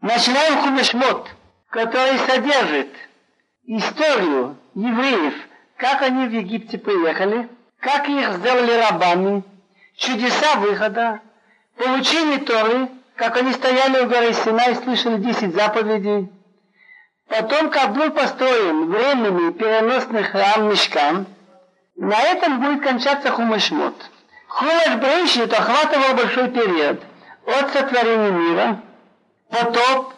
Начинаем Хумешмот, который содержит историю евреев, как они в Египте приехали, как их сделали рабами, чудеса выхода, получение Торы, как они стояли у горы Сина и слышали 10 заповедей, потом, как был построен временный переносный храм Мешкан, на этом будет кончаться Хумашмот. Хумаш Брейшит охватывал большой период от сотворения мира, потоп,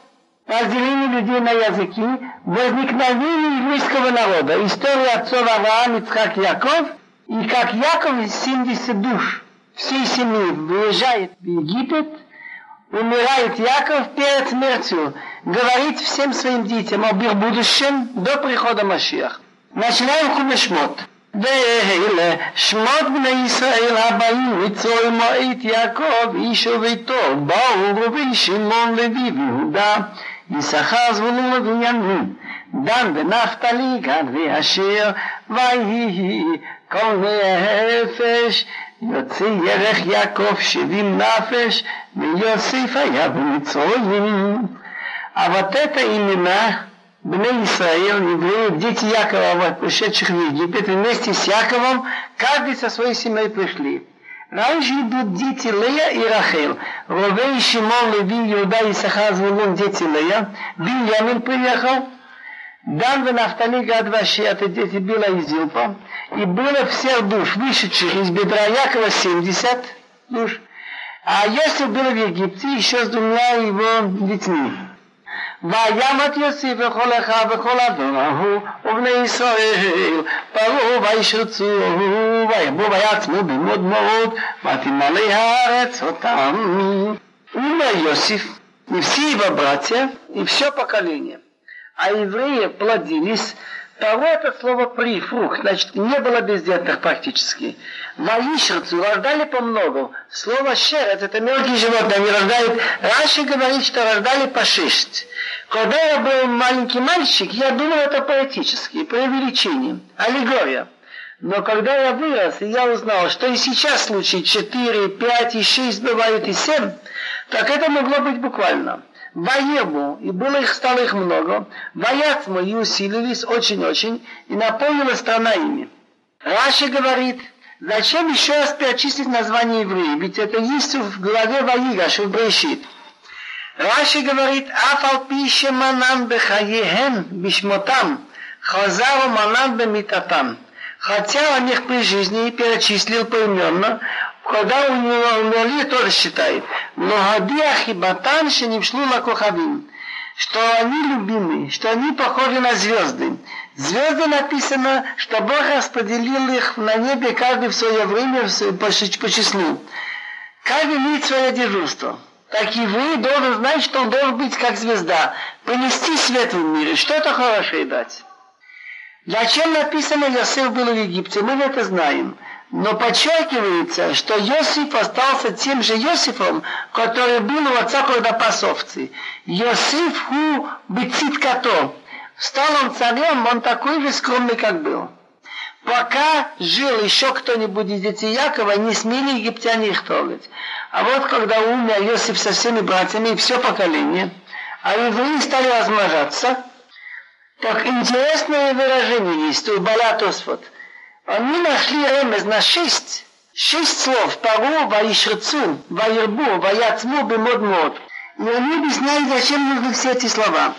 разделение людей на языки, возникновение еврейского народа, история отцов Авраам, Ицхак, Яков, и как Яков из 70 душ всей семьи выезжает в Египет, умирает Яков перед смертью, говорит всем своим детям об их будущем до прихода Машиах. Начинаем Хумешмот. ואלה שמות בני ישראל הבאים מצוי מועית יעקב איש וביתו באו רובי שמעון לוי ויהודה יששכר זבולון ובנימין דן ונפתלי גד ואשר ויהי כל נפש יוצא ירך יעקב שבעים נפש ויוסיף היה במצרים. אבטאת אימנה Бней Исраил, евреи, дети Якова, пришедших в Египет, вместе с Яковом, каждый со своей семьей пришли. Раньше идут дети Лея и Рахел. Ровей, Шимон, Леви, Иуда и Сахар, Звулун, дети Лея. Биньямин приехал. Дан в Нафтали, Гад, Ваши, это дети Била и Зилпа. И было всех душ, вышедших из бедра Якова 70 душ. А Йосиф был в Египте еще с двумя его детьми. וימת יוסף וכל אחיו וכל אדוניו ובני ישראל פרעו וישרצו וירבו ויעצמו במאוד מאוד ותמלא הארץ אותם. Умер Иосиф, и все его братья, и все поколение. А евреи плодились, Того это слово при, фрух, значит, не было бездетных практически. Ваишерцу рождали по многу. Слово шерец, это мелкие животные, они рождают, раньше говорит, что рождали по шесть. Когда я был маленький мальчик, я думал это поэтически, преувеличение, аллегория. Но когда я вырос, и я узнал, что и сейчас случаи 4, 5 и 6 бывают и 7, так это могло быть буквально. Воебу, и было их, стало их много, вояцму и усилились очень-очень, и наполнила страна ими. Раши говорит, зачем еще раз перечислить название евреев, ведь это есть в главе Ваигаш, в Брешит. Раши говорит, афал пище манан бехаехен бишмотам, хазару манан бемитатам. Хотя он их при жизни перечислил поименно, когда у него умерли, тоже считает. Но гадиах и батан шенимшлу лакохавим. Что они любимые, что они похожи на звезды. Звезды написано, что Бог распределил их на небе каждый в свое время по, числу. Каждый имеет свое дежурство. Так и вы должен знать, что он должен быть как звезда. Понести свет в мире. Что это хорошее дать? Зачем написано Йосиф был в Египте? Мы это знаем. Но подчеркивается, что Иосиф остался тем же Иосифом, который был у отца, когда пас овцы. Иосиф ху бецит като. Стал он царем, он такой же скромный, как был. Пока жил еще кто-нибудь из детей Якова, не смели египтяне их трогать. А вот когда умер Иосиф со всеми братьями и все поколение, а евреи стали размножаться, так интересное выражение есть у Балатосфот – они нашли ремез на шесть, шесть слов. Пару, ваишрцу, ваирбу, ваяцму, бемод И они объясняли, зачем нужны все эти слова.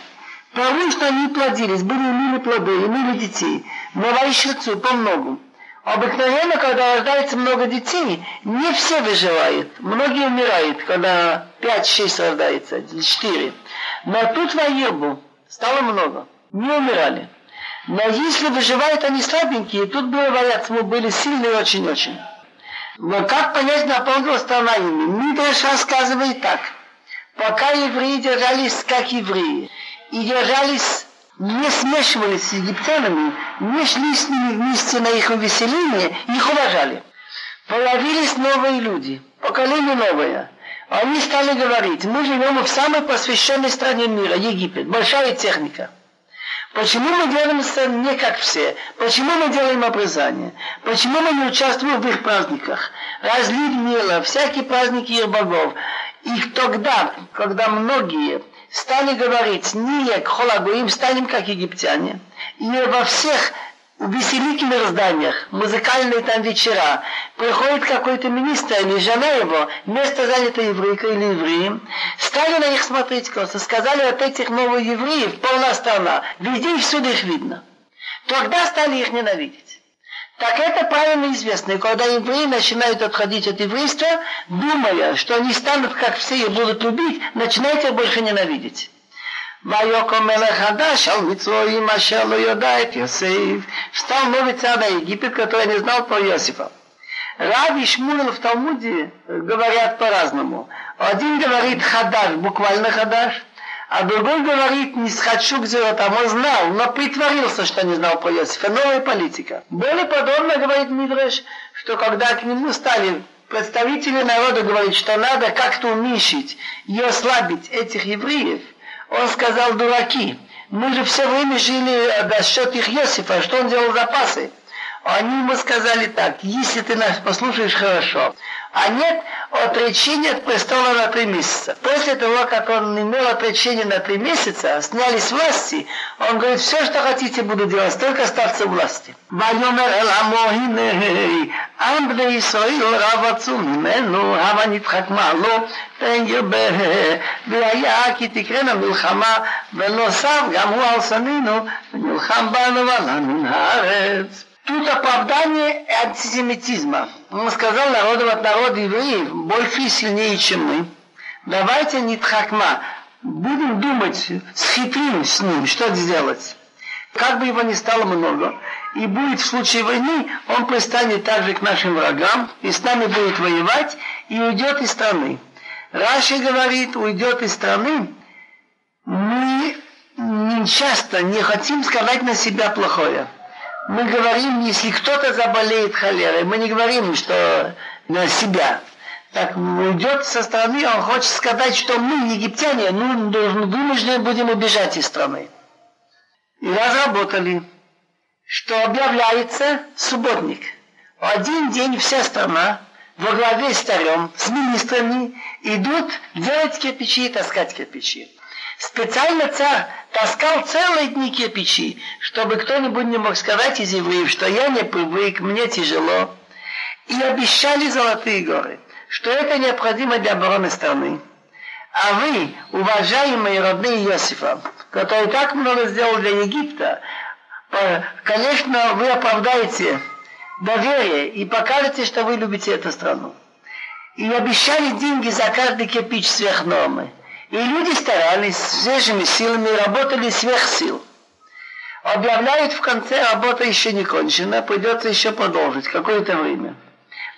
Пару, что они плодились, были имели плоды, имели детей. Но ваишрцу по многу. Обыкновенно, когда рождается много детей, не все выживают. Многие умирают, когда 5-6 рождается, или 4. Но тут воебу стало много. Не умирали. Но если выживают они слабенькие, тут бывает, мы были сильные очень-очень. Но как понять, наполнила страна ими? Мидреш рассказывает так. Пока евреи держались как евреи, и держались, не смешивались с египтянами, не шли с ними вместе на их увеселение, их уважали. Появились новые люди, поколение новое. Они стали говорить, мы живем в самой посвященной стране мира, Египет, большая техника – Почему мы делаемся не как все? Почему мы делаем обрезание? Почему мы не участвуем в их праздниках? Разлить мило, всякие праздники их богов. И тогда, когда многие стали говорить, не холагуим, станем как египтяне. И во всех веселить мирозданиях, музыкальные там вечера, приходит какой-то министр или жена его, место занято еврейкой или евреем, стали на них смотреть косо, сказали от этих новых евреев, полна страна, везде и всюду их видно. Тогда стали их ненавидеть. Так это правильно известно. И когда евреи начинают отходить от еврейства, думая, что они станут как все и будут любить, начинают их больше ненавидеть. ויקום מלך חדש על מצרים אשר לא יודע את יוסף. Встал новый царь на Египет, который не знал про Иосифа. Рав и Шмулин в Талмуде говорят по-разному. Один говорит хадаш, буквально хадаш, а другой говорит не схачу к там он знал, но притворился, что не знал про Иосифа. Новая политика. Более подробно говорит Мидреш, что когда к нему стали представители народа говорить, что надо как-то уменьшить и ослабить этих евреев, он сказал, дураки, мы же все время жили за счет их Иосифа, что он делал запасы? Они ему сказали так, если ты нас послушаешь хорошо, а нет отречения от престола на три месяца. После того, как он имел отречение на три месяца, снялись власти, он говорит, все, что хотите, буду делать, только остаться в власти. ויאמר אל עמו הנה עם בני ישראל רב עצום ממנו הבה נתחכמה לו תן ירבה והיה כי תקרנה מלחמה ונוסף גם הוא על שנינו ונלחם בנו ולנו הארץ Тут оправдание антисемитизма. Он сказал народу от народа евреев больше и сильнее, чем мы. Давайте не тхакма. Будем думать, схитрим с ним, что сделать. Как бы его ни стало много, и будет в случае войны, он пристанет также к нашим врагам, и с нами будет воевать, и уйдет из страны. Раши говорит, уйдет из страны, мы часто не хотим сказать на себя плохое мы говорим, если кто-то заболеет холерой, мы не говорим, что на себя. Так уйдет со стороны, он хочет сказать, что мы, египтяне, ну, вынуждены будем убежать из страны. И разработали, что объявляется субботник. Один день вся страна во главе с царем, с министрами идут делать кирпичи и таскать кирпичи. Специально царь таскал целые дни кирпичи, чтобы кто-нибудь не мог сказать из евреев, что я не привык, мне тяжело. И обещали золотые горы, что это необходимо для обороны страны. А вы, уважаемые родные Иосифа, который так много сделал для Египта, конечно, вы оправдаете доверие и покажете, что вы любите эту страну. И обещали деньги за каждый кирпич сверх нормы. И люди старались свежими силами, работали сверх сил. Объявляют в конце, работа еще не кончена, придется еще продолжить какое-то время.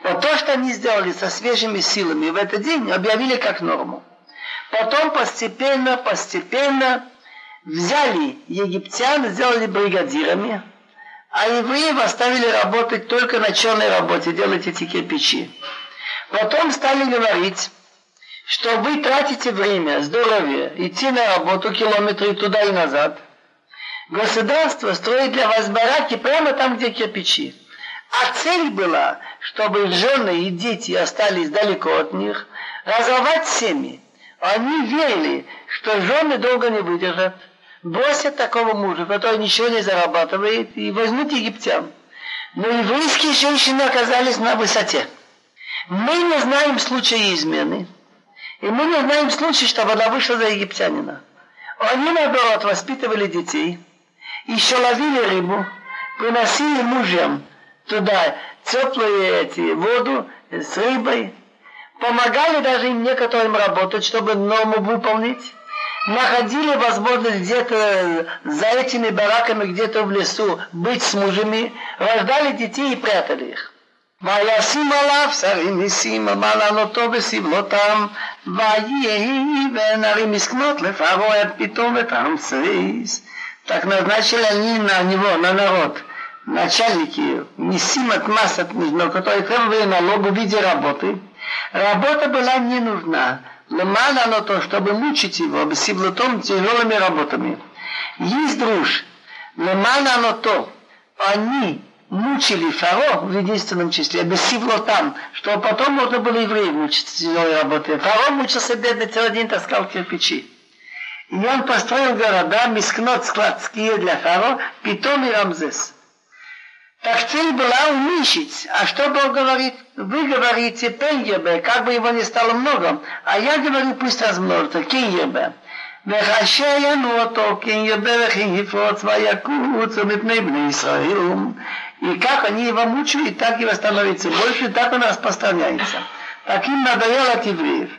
Вот то, что они сделали со свежими силами в этот день, объявили как норму. Потом постепенно, постепенно взяли египтян, сделали бригадирами, а евреев оставили работать только на черной работе, делать эти кирпичи. Потом стали говорить, что вы тратите время, здоровье, идти на работу километры туда и назад. Государство строит для вас бараки прямо там, где кирпичи. А цель была, чтобы жены и дети остались далеко от них, разорвать семьи. Они верили, что жены долго не выдержат, бросят такого мужа, который ничего не зарабатывает, и возьмут египтян. Но еврейские женщины оказались на высоте. Мы не знаем случая измены. И мы не знаем случая, чтобы она вышла за египтянина. Они, наоборот, воспитывали детей, еще ловили рыбу, приносили мужьям туда теплую эти, воду с рыбой, помогали даже им некоторым работать, чтобы норму выполнить, находили возможность где-то за этими бараками, где-то в лесу быть с мужами, рождали детей и прятали их. וישים עליו שרים ניסים במעלנותו בסבלותם ויהי ונרים מסכנות לפרעה את פתאום ואת рамсес. Так назначили они на него, на народ, начальники, несим от масс от но которые требовали налогу в виде работы. Работа была не нужна. Лемана оно то, чтобы мучить его, бесиблотом тяжелыми работами. Есть друж. Лемана оно то. Они мучили Фаро в единственном числе, без там, что потом можно было евреев мучить тяжелой работой. Фаро мучился бедный целый день, таскал кирпичи. И он построил города, мискнот складские для фаро, Питом и Рамзес. Так цель была уменьшить. А что Бог говорит? Вы говорите пеньебе, как бы его не стало много. А я говорю, пусть размножится, киньебе. וכאשר ינו אותו, כן ירבה וכן יפרוץ ויקוץ מפני בני ישראל. И как они его мучают, так его становится больше, так он распространяется. Таким надоел от евреев.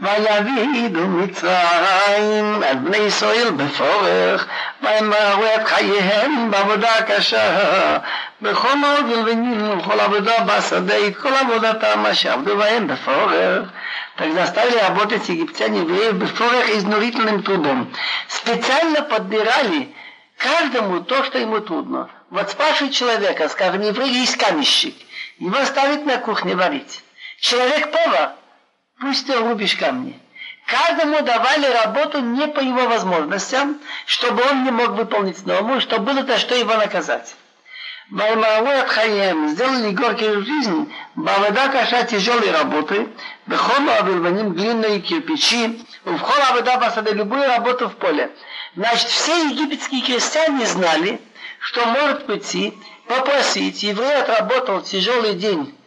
ויבידו מצרים את בני ישראל בפורך, וימרו את חייהם בעבודה קשה, בכל עוול ונינו, בכל עבודה בשדה, את כל עבודתם אשר עבדו בהם בפורך. Так заставили работать египтяне евреев бефорах изнурительным трудом. Специально подбирали каждому то, что ему трудно. Вот спрашивает человека, скажем, еврей есть каменщик, его ставить на кухне варить. Человек повар, пусть ты рубишь камни. Каждому давали работу не по его возможностям, чтобы он не мог выполнить норму, чтобы было то, что его наказать. Баймауэт Хаем сделали горькую жизнь, Бавада Каша тяжелой работы, Бехому Абильваним длинные кирпичи, в Хола Абада Басаде любую работу в поле. Значит, все египетские крестьяне знали, что может прийти, попросить, еврей отработал тяжелый день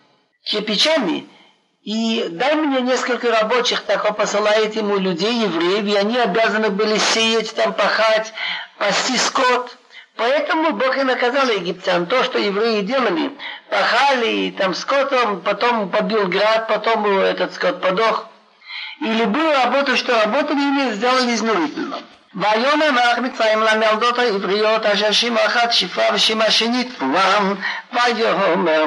кирпичами, и дай мне несколько рабочих, так он посылает ему людей, евреев, и они обязаны были сеять, там пахать, пасти скот. Поэтому Бог и наказал египтян. То, что евреи делали, пахали, там скотом, потом побил град, потом этот скот подох. И любую работу, что работали, сделали изнурительно. ויאמר מלך מצרים למיילדות העבריות אשר שימה אחת שפרה ושימה השני תפורם ויאמר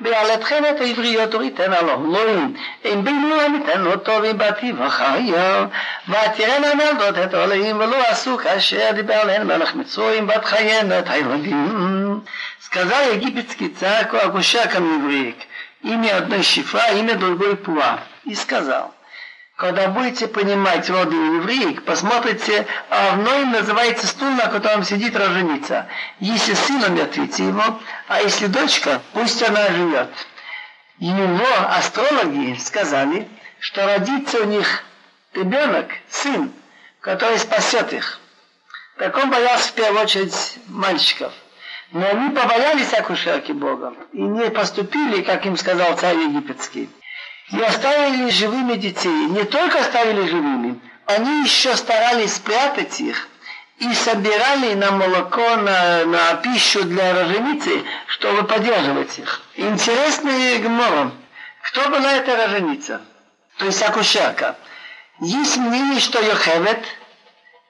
בעלתכן את העבריות וריתן על אהלוהים לא אם בגלולם יתן אותו ובתי וחיה ותראינה המיילדות את העולים ולא עשו כאשר דיבר עליהן מלך מצרים בת חיין את הילדים. סקזה יגיפץ קיצה כה הגושה כאן מבריק אם ידנו שפרה אם ידורגו יפועה. איסקזר когда будете понимать роды евреек, посмотрите, а одной называется стул, на котором сидит роженица. Если сын, умертвите его, а если дочка, пусть она живет. Его астрологи сказали, что родится у них ребенок, сын, который спасет их. Так он боялся в первую очередь мальчиков. Но они побоялись акушерки Бога и не поступили, как им сказал царь египетский и оставили живыми детей. Не только оставили живыми, они еще старались спрятать их и собирали на молоко, на, на пищу для роженицы, чтобы поддерживать их. Интересный гмор. Кто была эта роженица? То есть акушерка. Есть мнение, что Йохевет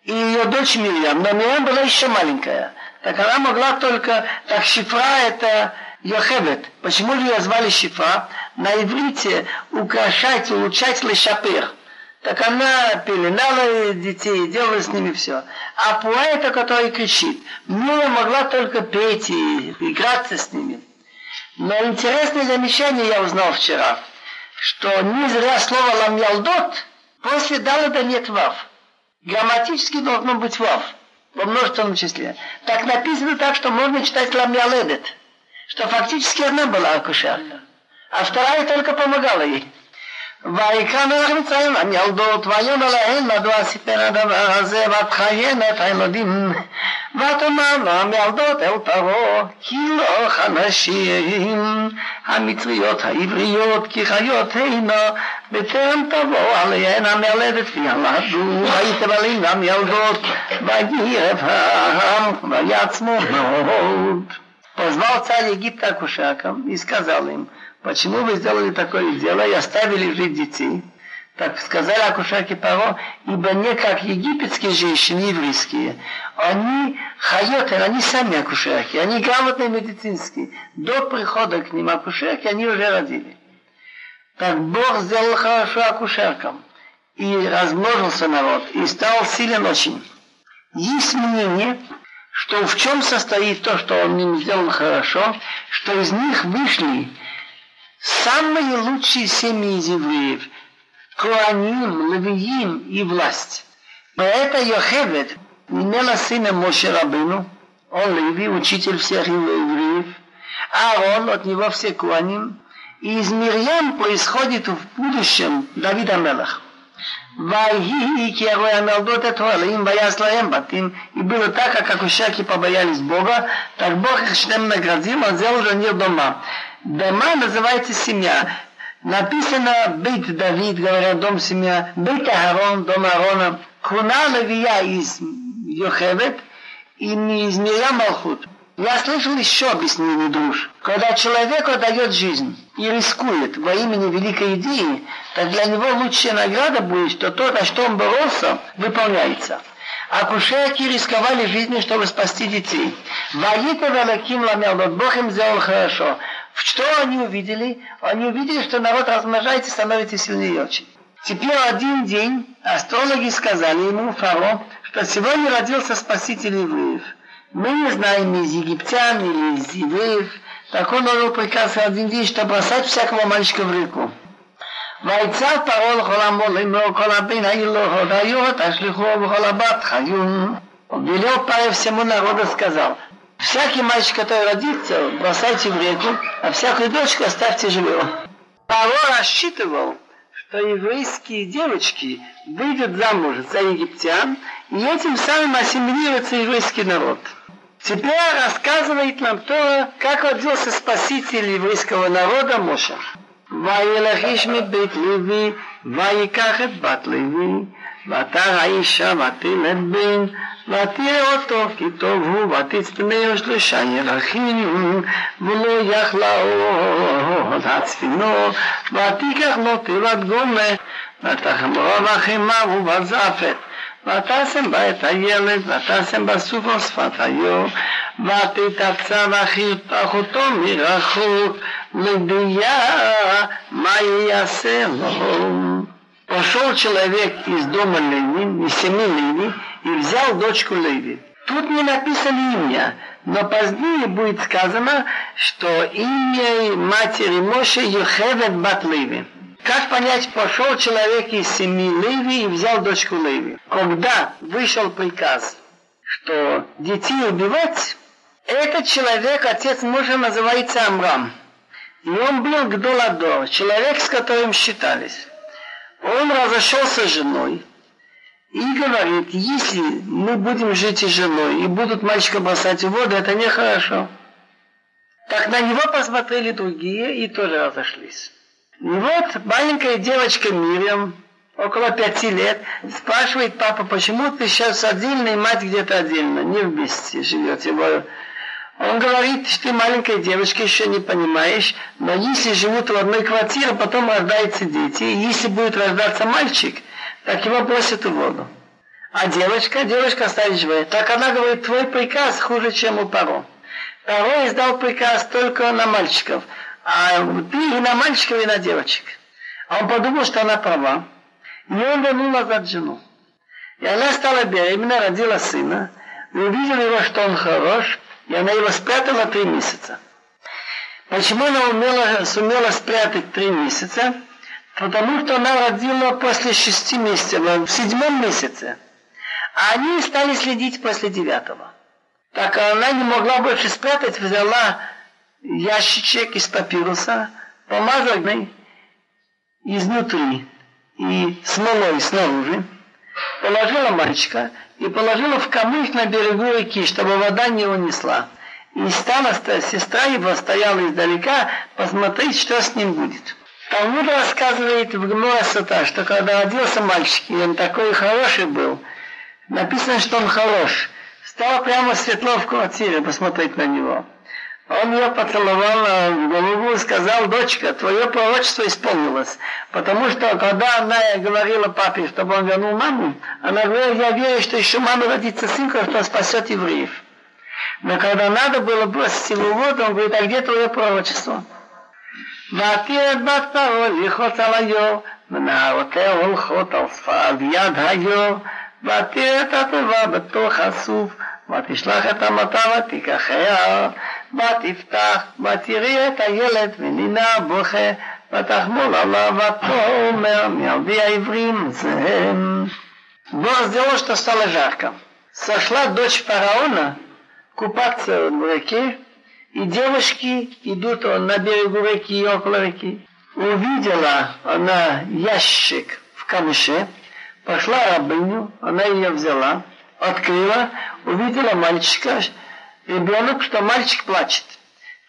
и ее дочь Мирьям, но Мирьям была еще маленькая. Так она могла только, так Шифра это Йохевет. Почему же ее звали Шифа? На иврите украшать, улучшать лешапер. Так она пеленала детей, делала с ними все. А поэта, который кричит, Мила могла только петь и играться с ними. Но интересное замечание я узнал вчера, что не зря слово ламьялдот после далада нет вав. Грамматически должно быть вав во множественном числе. Так написано так, что можно читать ламьяледет что фактически она была акушерка, а вторая только помогала ей. ויקרא מלך מצרים על ילדות, ויאמר להן מדוע סיפר הדבר הזה, ואת חיין את הילדים. ותאמר לה, ילדות אל פרעה, כי לא הנשים המצריות העבריות, כי חיות הנה, בטרם תבוא עליהן המלדת וילדו, ויתבלין גם ילדות, וירב העם, ויעצמו מאוד. פוזמר צה"ל יגיפת הקושה, נזכז עליהם. Почему вы сделали такое дело и оставили жить детей? Так сказали акушаки Паро, ибо не как египетские женщины, еврейские, они хайоты, они сами акушерки, они грамотные медицинские. До прихода к ним акушерки они уже родили. Так Бог сделал хорошо акушеркам. И размножился народ, и стал силен очень. Есть мнение, что в чем состоит то, что он им сделал хорошо, что из них вышли самые лучшие семьи из евреев, Коаним, Левиим и власть. Это Йохевед имела сына Моше Рабину, он Леви, учитель всех евреев, а он от него все Куаним, и из Мирьям происходит в будущем Давид Амелах. Вайги, киарой амелдот этуалим, ваяслаем батим. И было так, как акушаки побоялись Бога, так Бог их шлем наградил, он сделал для них дома. Дома называется семья. Написано Бейт Давид, говорят, дом семья, Бейт Агарон, дом Аарона, Круна Левия из Йохевет и не из Миря Малхут. Я слышал еще объяснение душ. Когда человеку дает жизнь и рискует во имени великой идеи, так для него лучшая награда будет, что то, на что он боролся, выполняется. А кушеки рисковали жизнью, чтобы спасти детей. Ваита великим ламел, Бог им сделал хорошо. Что они увидели? Они увидели, что народ размножается, становится сильнее очень. Теперь один день астрологи сказали ему, Фаро, что сегодня родился спаситель евреев. Мы не знаем, из египтян или из евреев. Так он дал приказ один день, что бросать всякого мальчика в реку. ויצר פרעה לכל עמו לאמור כל הבן העיר לו הודיו תשליכו בכל הבת חיון. Велел Паре всему народу сказал, всякий мальчик, который родится, бросайте в реку, а всякую дочку оставьте живую. Паро рассчитывал, что еврейские девочки выйдут замуж за египтян, и этим самым ассимилируется еврейский народ. Теперь рассказывает нам то, как родился спаситель еврейского народа Моша. וילך איש מבית לוי, ויקח את בת לוי, ואתה האישה ותלד בן, ותהיה אותו, כי טוב הוא, ותצטמאו שלושה ירחים, ולא יכלה עוד הצפינו, ותיקח לו תלת גומה, ותחמרו בחמה ובזפת. ותשם בה את הילד, ותשם בסופו שפת היו, ותתפצה וחרפח אותו מרחוק, לדויה מה יעשה לו. Пошел человек из дома Леви, из семьи Леви, и взял дочку Леви. Тут не написано имя, но позднее будет сказано, что имя матери Моше Йохевет Бат Леви. Как понять, пошел человек из семьи Леви и взял дочку Леви? Когда вышел приказ, что детей убивать, этот человек, отец мужа, называется Амрам. И он был Гдоладор, человек, с которым считались. Он разошелся с женой и говорит, если мы будем жить с женой и будут мальчика бросать в воду, это нехорошо. Так на него посмотрели другие и тоже разошлись. И вот маленькая девочка Мирьям, около пяти лет, спрашивает папа, почему ты сейчас отдельно и мать где-то отдельно, не вместе живете. Он говорит, ты маленькая девочка, еще не понимаешь, но если живут в одной квартире, потом рождаются дети, и если будет рождаться мальчик, так его бросят в воду. А девочка, девочка останется живой. Так она говорит, твой приказ хуже, чем у Паро. Паро издал приказ только на мальчиков, а ты и на мальчиков, и на девочек. А он подумал, что она права. И он вернул назад жену. И она стала беременна, родила сына. И увидел его, что он хорош, и она его спрятала три месяца. Почему она умела, сумела спрятать три месяца? Потому что она родила после шести месяцев, в седьмом месяце. А они стали следить после девятого. Так она не могла больше спрятать, взяла ящичек из папируса, помазала изнутри и смолой снаружи, положила мальчика и положила в камыш на берегу реки, чтобы вода не унесла. И стала сестра его, стояла издалека, посмотреть, что с ним будет. Талмуд рассказывает в Гмора Сута, что когда родился мальчик, и он такой хороший был, написано, что он хорош, стало прямо светло в квартире посмотреть на него. Он ее поцеловал в голову и сказал, дочка, твое пророчество исполнилось. Потому что когда она говорила папе, чтобы он вернул маму, она говорила, я верю, что еще мама родится сын, что спасет евреев. Но когда надо было бросить его в воду, он говорит, а где твое пророчество? ותראה בת פרעה לכרות על היו, ונערותיה הולכות על שפת יד היו, ותראה את הטובה בתוך הסוף, ותשלח את המטה ותיקחיה, ותפתח, ותראי את הילד ונינה בוכה, ותחמול עליו ותאמר, מילדי העברים זה הם. Бог сделал, что стало жарко. Сошла дочь фараона купаться в реке, и девушки идут на берегу реки и около реки. Увидела она ящик в камыше, Пошла рабыню, она ее взяла, открыла, увидела мальчика, ребенок, что мальчик плачет.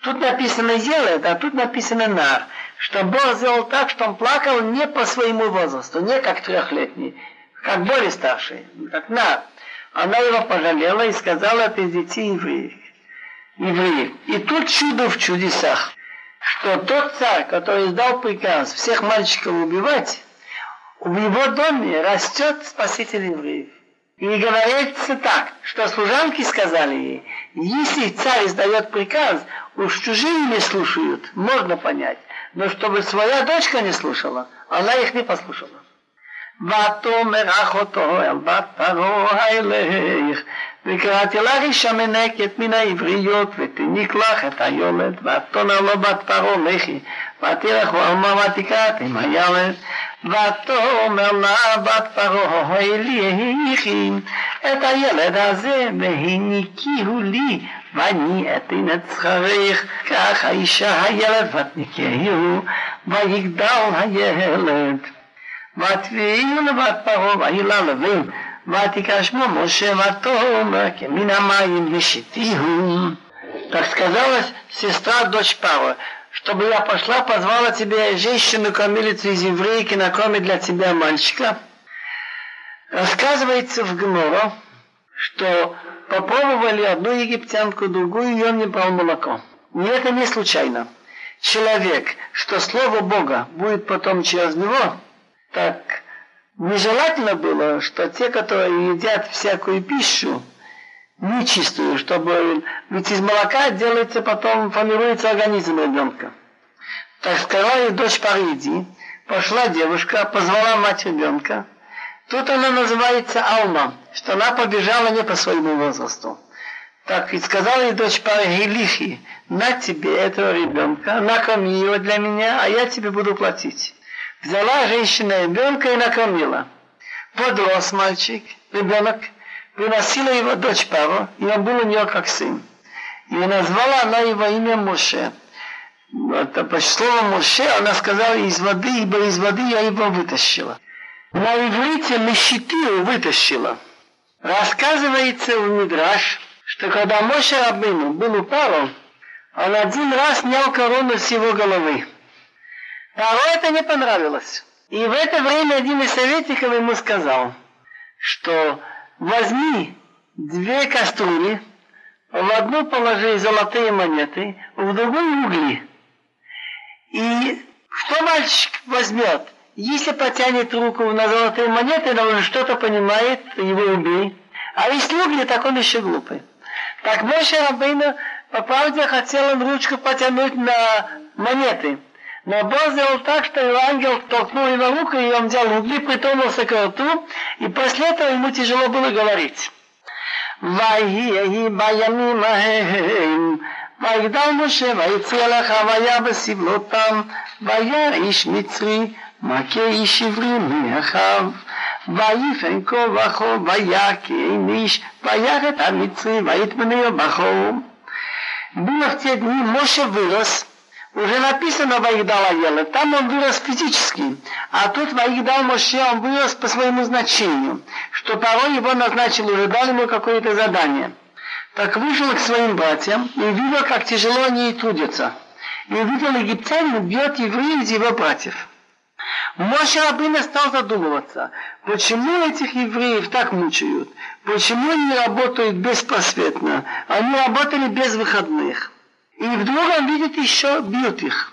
Тут написано «делает», а тут написано «нар», что Бог сделал так, что он плакал не по своему возрасту, не как трехлетний, как более старший, как нар. Она его пожалела и сказала, это из детей евреев. евреев. И тут чудо в чудесах, что тот царь, который издал приказ всех мальчиков убивать, в его доме растет спаситель евреев. И говорится так, что служанки сказали ей, если царь издает приказ, уж чужие не слушают, можно понять. Но чтобы своя дочка не слушала, она их не послушала. ותאמר אחותו אל בת פרעה הילך וקראתי לך אישה מנקת מן העבריות ותניק לך את היולד ותאמר לו בת פרעה לכי ותלך ואמר ותקראת עם הילד ותאמר לה בת פרעה הליכי את הילד הזה והניקיהו לי ואני אתן את שכרך כך האישה הילד ותניקהו ויגדל הילד ותביאו לבת פרעה וילה לבין ותיקח שמו משה ותאמר כמן המים ושתיהו Так сказала сестра, дочь Павла, чтобы я пошла, позвала тебе женщину-кормилицу из еврейки накормить для тебя мальчика. Рассказывается в Гморо, что попробовали одну египтянку, другую, и он не брал молоко. И это не случайно. Человек, что Слово Бога будет потом через него, так нежелательно было, что те, которые едят всякую пищу, нечистую, чтобы ведь из молока делается потом, формируется организм ребенка. Так сказала ей дочь Париди, пошла девушка, позвала мать ребенка. Тут она называется Алма, что она побежала не по своему возрасту. Так и сказала ей дочь Парагилихи, на тебе этого ребенка, накорми его для меня, а я тебе буду платить. Взяла женщина ребенка и накормила. Подрос мальчик, ребенок, приносила его дочь Паро, и он был у нее как сын. И назвала она его имя Моше. Это по слову Моше она сказала из воды, ибо из воды я его вытащила. На иврите Мешитию вытащила. Рассказывается в Мидраш, что когда Моше Рабыну был у Паро, он один раз снял корону с его головы. Паро это не понравилось. И в это время один из советников ему сказал, что возьми две кастрюли, в одну положи золотые монеты, в другую угли. И что мальчик возьмет? Если потянет руку на золотые монеты, он что-то понимает, его убей. А если угли, так он еще глупый. Так Моше Рабейна по правде хотел он ручку потянуть на монеты. Но Бог сделал так, что его ангел толкнул его руку, и он взял угли, притронулся к рту, и после этого ему тяжело было говорить. ויהי בימים ההם, ויגדל משה ויציע לך והיה בסבלותם, וירא איש מצרי, מכה איש עברי מאחיו, ויפן כה וכה, ויכה אין איש, וירא את המצרי, ויתמנהו בחור. Было в те дни Моше вырос, уже написано Ваигдала Ела, там он вырос физически, а тут Ваигдал Моше он вырос по своему значению, что порой его назначил, уже дали ему какое-то задание. Так вышел к своим братьям и видел, как тяжело они трудятся. И увидел египтянин бьет евреев из его братьев. Моше Рабына стал задумываться, почему этих евреев так мучают, почему они работают беспросветно, они работали без выходных. И вдруг он видит еще бьют их.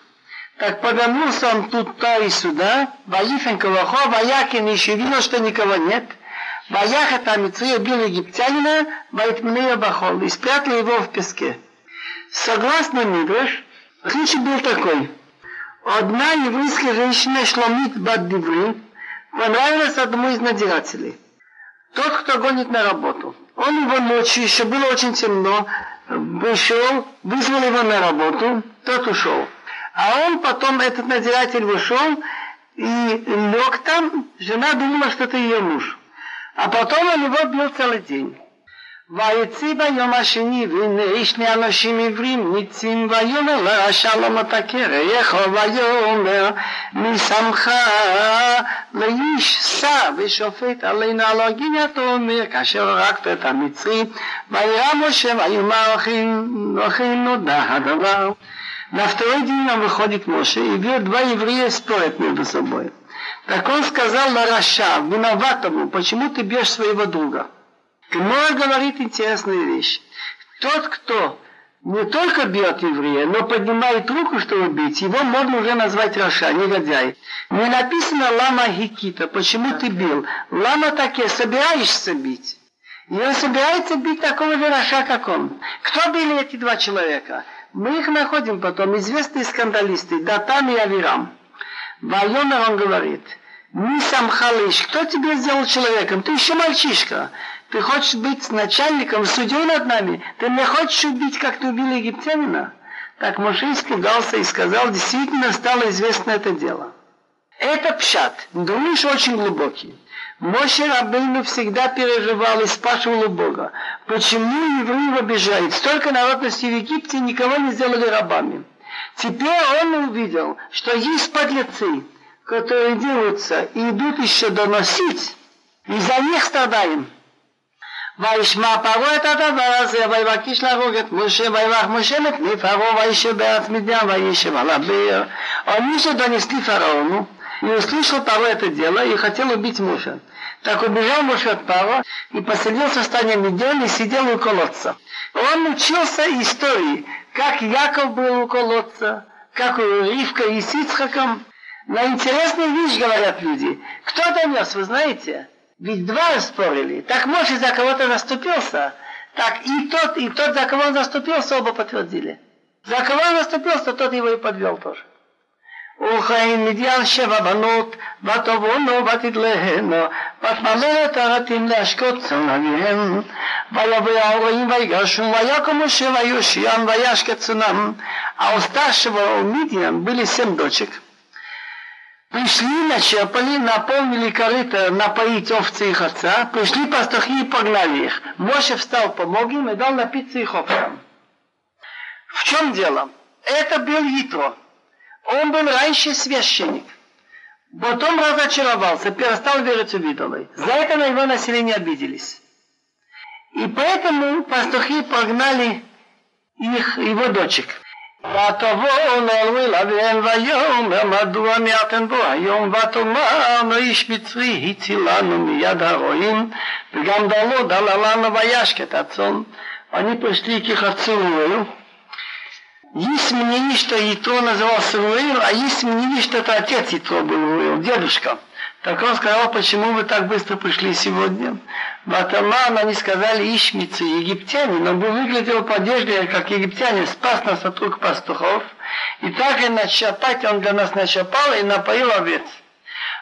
Так повернулся он тут то и сюда, Ваифен Калахо, Ваякин еще видел, что никого нет. Ваяха там и убил египтянина, Вайтмнея Бахол, и спрятал его в песке. Согласно Мидраш, случай был такой. Одна еврейская женщина Шломит Баддиври понравилась одному из надзирателей. Тот, кто гонит на работу. Он его ночью, еще было очень темно, вышел, вызвал его на работу, тот ушел. А он потом, этот надзиратель вышел и лег там, жена думала, что это ее муж. А потом он его бил целый день. ויצי ביום השני, והנה שני אנשים עברים ניצים, ויאמר לרשע לא מתקר, יחוב ויאמר, מי שמך לאיש שר ושופט עלינו על הגיניתו אומר, כאשר הרגת את המצרי, וירא משה ויאמר אחי נודע הדבר. На второй день он выходит Моше и видит два еврея спорят между собой. Так он сказал Лараша, виноватому, почему ты бьешь своего друга? Гмара говорит интересную вещь. Тот, кто не только бьет еврея, но поднимает руку, чтобы бить, его можно уже назвать רשע, негодяй. Не написано למה הכית, почему ты бил? למה תכה, собираешься бить. И он собирается бить такого же רשע, как он. Кто били эти два человека? Мы их находим потом, известные скандалисты, Датан и Авирам. ויאמר он говорит, не сам халыш, кто тебе сделал человеком? Ты еще мальчишка. Ты хочешь быть начальником, судьей над нами? Ты мне хочешь убить, как ты убил египтянина? Так Моше испугался и сказал, действительно стало известно это дело. Это пшат, думаешь, очень глубокий. Моше Рабейну всегда переживал и спрашивал у Бога, почему евреев обижают? Столько народности в Египте никого не сделали рабами. Теперь он увидел, что есть подлецы, которые делаются и идут еще доносить, и за них страдаем. וישמע פרעה את הדבר הזה, ויבקש להרוג את משה, ויברך משה לפני פרעה, וישב בארץ מדיין, וישב על הבאר. Они же донесли фараону, и услышал Паро это дело, и хотел убить Моше. Так убежал Моше от Паро, и поселился в стане Медиан, и сидел у колодца. Он учился истории, как Яков был у колодца, как у Ривка и с Ицхаком. Но интересная вещь, говорят люди. Кто донес, вы знаете? Ведь два спорили. Так Моше за кого-то заступился. Так и тот, и тот, за кого он заступился, оба подтвердили. За кого он заступился, тот его и подвел тоже. וכן מדיין שבע בנות, ותבונו ותדלהנו, ותמלא את הרתים להשקות צאן אביהם. ויבוא ההורים ויגרשו, ויקום משה ויושיעם וישקט צאנם. А у старшего у Мидьян были семь дочек. Пришли, начерпали, наполнили корыто напоить овцы их отца, пришли пастухи и погнали их. Моше встал, помог им и дал напиться их овцам. В чем дело? Это был Итро. Он был раньше священник. Потом разочаровался, перестал верить в идолы. За это на его население обиделись. И поэтому пастухи погнали их, его дочек. ותבואו לאלוהי אביהם ויאמר מדוע מיעטן בו היום ותאמר איש מצרי הצילנו מיד הרועים וגם דלו דלה לנו וישקט הצאן. Они пришли к их отцу Рувелю. Есть мнение, что Итро назывался Рувель, а есть мнение, что это отец Итро был Рувель, дедушка. Так он сказал, почему вы так быстро пришли сегодня? Батаман, они сказали, ищмицы, египтянин. Он был выглядел по одежде, как египтянин, спас нас от рук пастухов. И так и начапать он для нас начапал и напоил овец.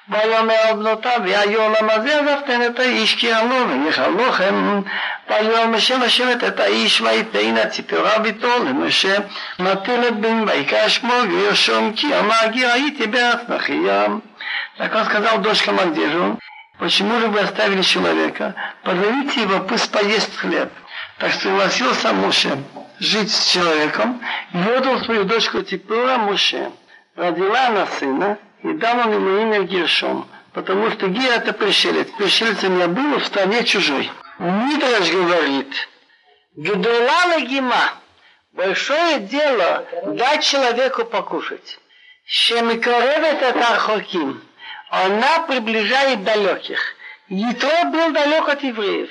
ויאמר בנותיו, והיו עולם הזה עזבתן את האיש כי עלו ויכלו לכם. ויאמר השם השבת את האיש ויתן הציפורה ביתו למשה נטיל את בן ויקרא שמו וירשום כי אמר גיר הייתי בארץ נחיה. Так он сказал дочь командиру, почему же вы оставили человека? Позовите его, пусть поест хлеб. Так согласился Муше жить с человеком и отдал свою дочку Типура Муше. Родила она сына, и дал он ему имя Гершом, потому что Гир это пришелец. Пришельцем я был в стране чужой. Мидраш говорит, Гедула Гима, большое дело дать человеку покушать. Шемикоревет это Архоким она приближает далеких. Ятро был далек от евреев.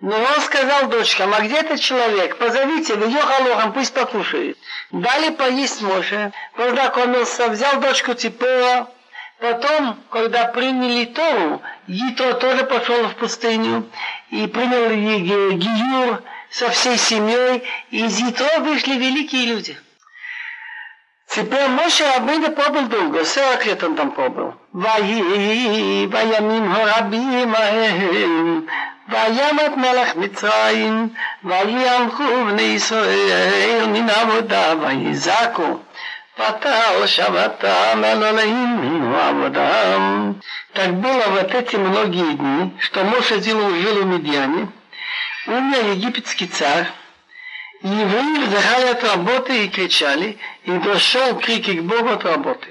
Но он сказал дочкам, а где этот человек? Позовите его, Йохалохам, пусть покушает. Дали поесть Моше, познакомился, взял дочку Ципора. Потом, когда приняли Тору, Ятро тоже пошел в пустыню и принял Гиюр со всей семьей. И из Ятро вышли великие люди – Теперь Моше Рабейну побыл долго, 40 лет он там побыл. ויהי בימים הרבים ההם, וימת מלך מצרים, ויהלכו בני ישראל מן עבודה, ויזעקו. ותעל שבתם אל אלוהים עבודם. Так было вот эти многие дни, что Моше жил в Медьяне, Умер египетский царь, и евреи вздыхали от работы и кричали, и дошел крики к Богу от работы.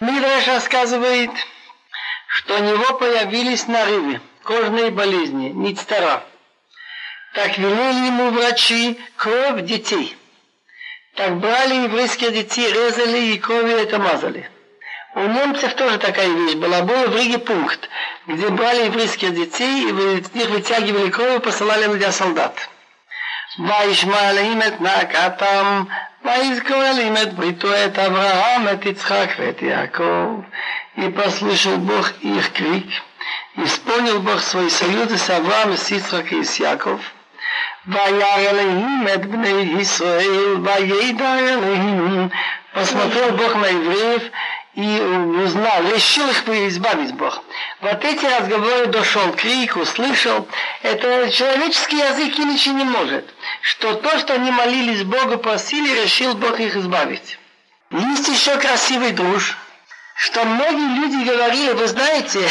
Мидраш рассказывает, что у него появились нарывы, кожные болезни, ництара. Так велели ему врачи кровь детей. Так брали еврейские детей, резали и кровью это мазали. У немцев тоже такая вещь была. Был в Риге пункт, где брали еврейских детей и их вытягивали кровь и посылали для солдат. וישמע אלהים את נקתם, ויזכו אלהים את בריתו את אברהם, את יצחק ואת יעקב. יפסלו של בוך איך קריק, יספוניל בוך סבוי סיוט את אברהם, את יצחק ואת יעקב. וירא אלהים את בני ישראל, וידע אלהים. פסמתו בוך מעברית, и узнал, решил их избавить Бог. Вот эти разговоры дошел крик, услышал. Это человеческий язык иначе не может. Что то, что они молились Богу, просили, решил Бог их избавить. Есть еще красивый друж, что многие люди говорили, вы знаете,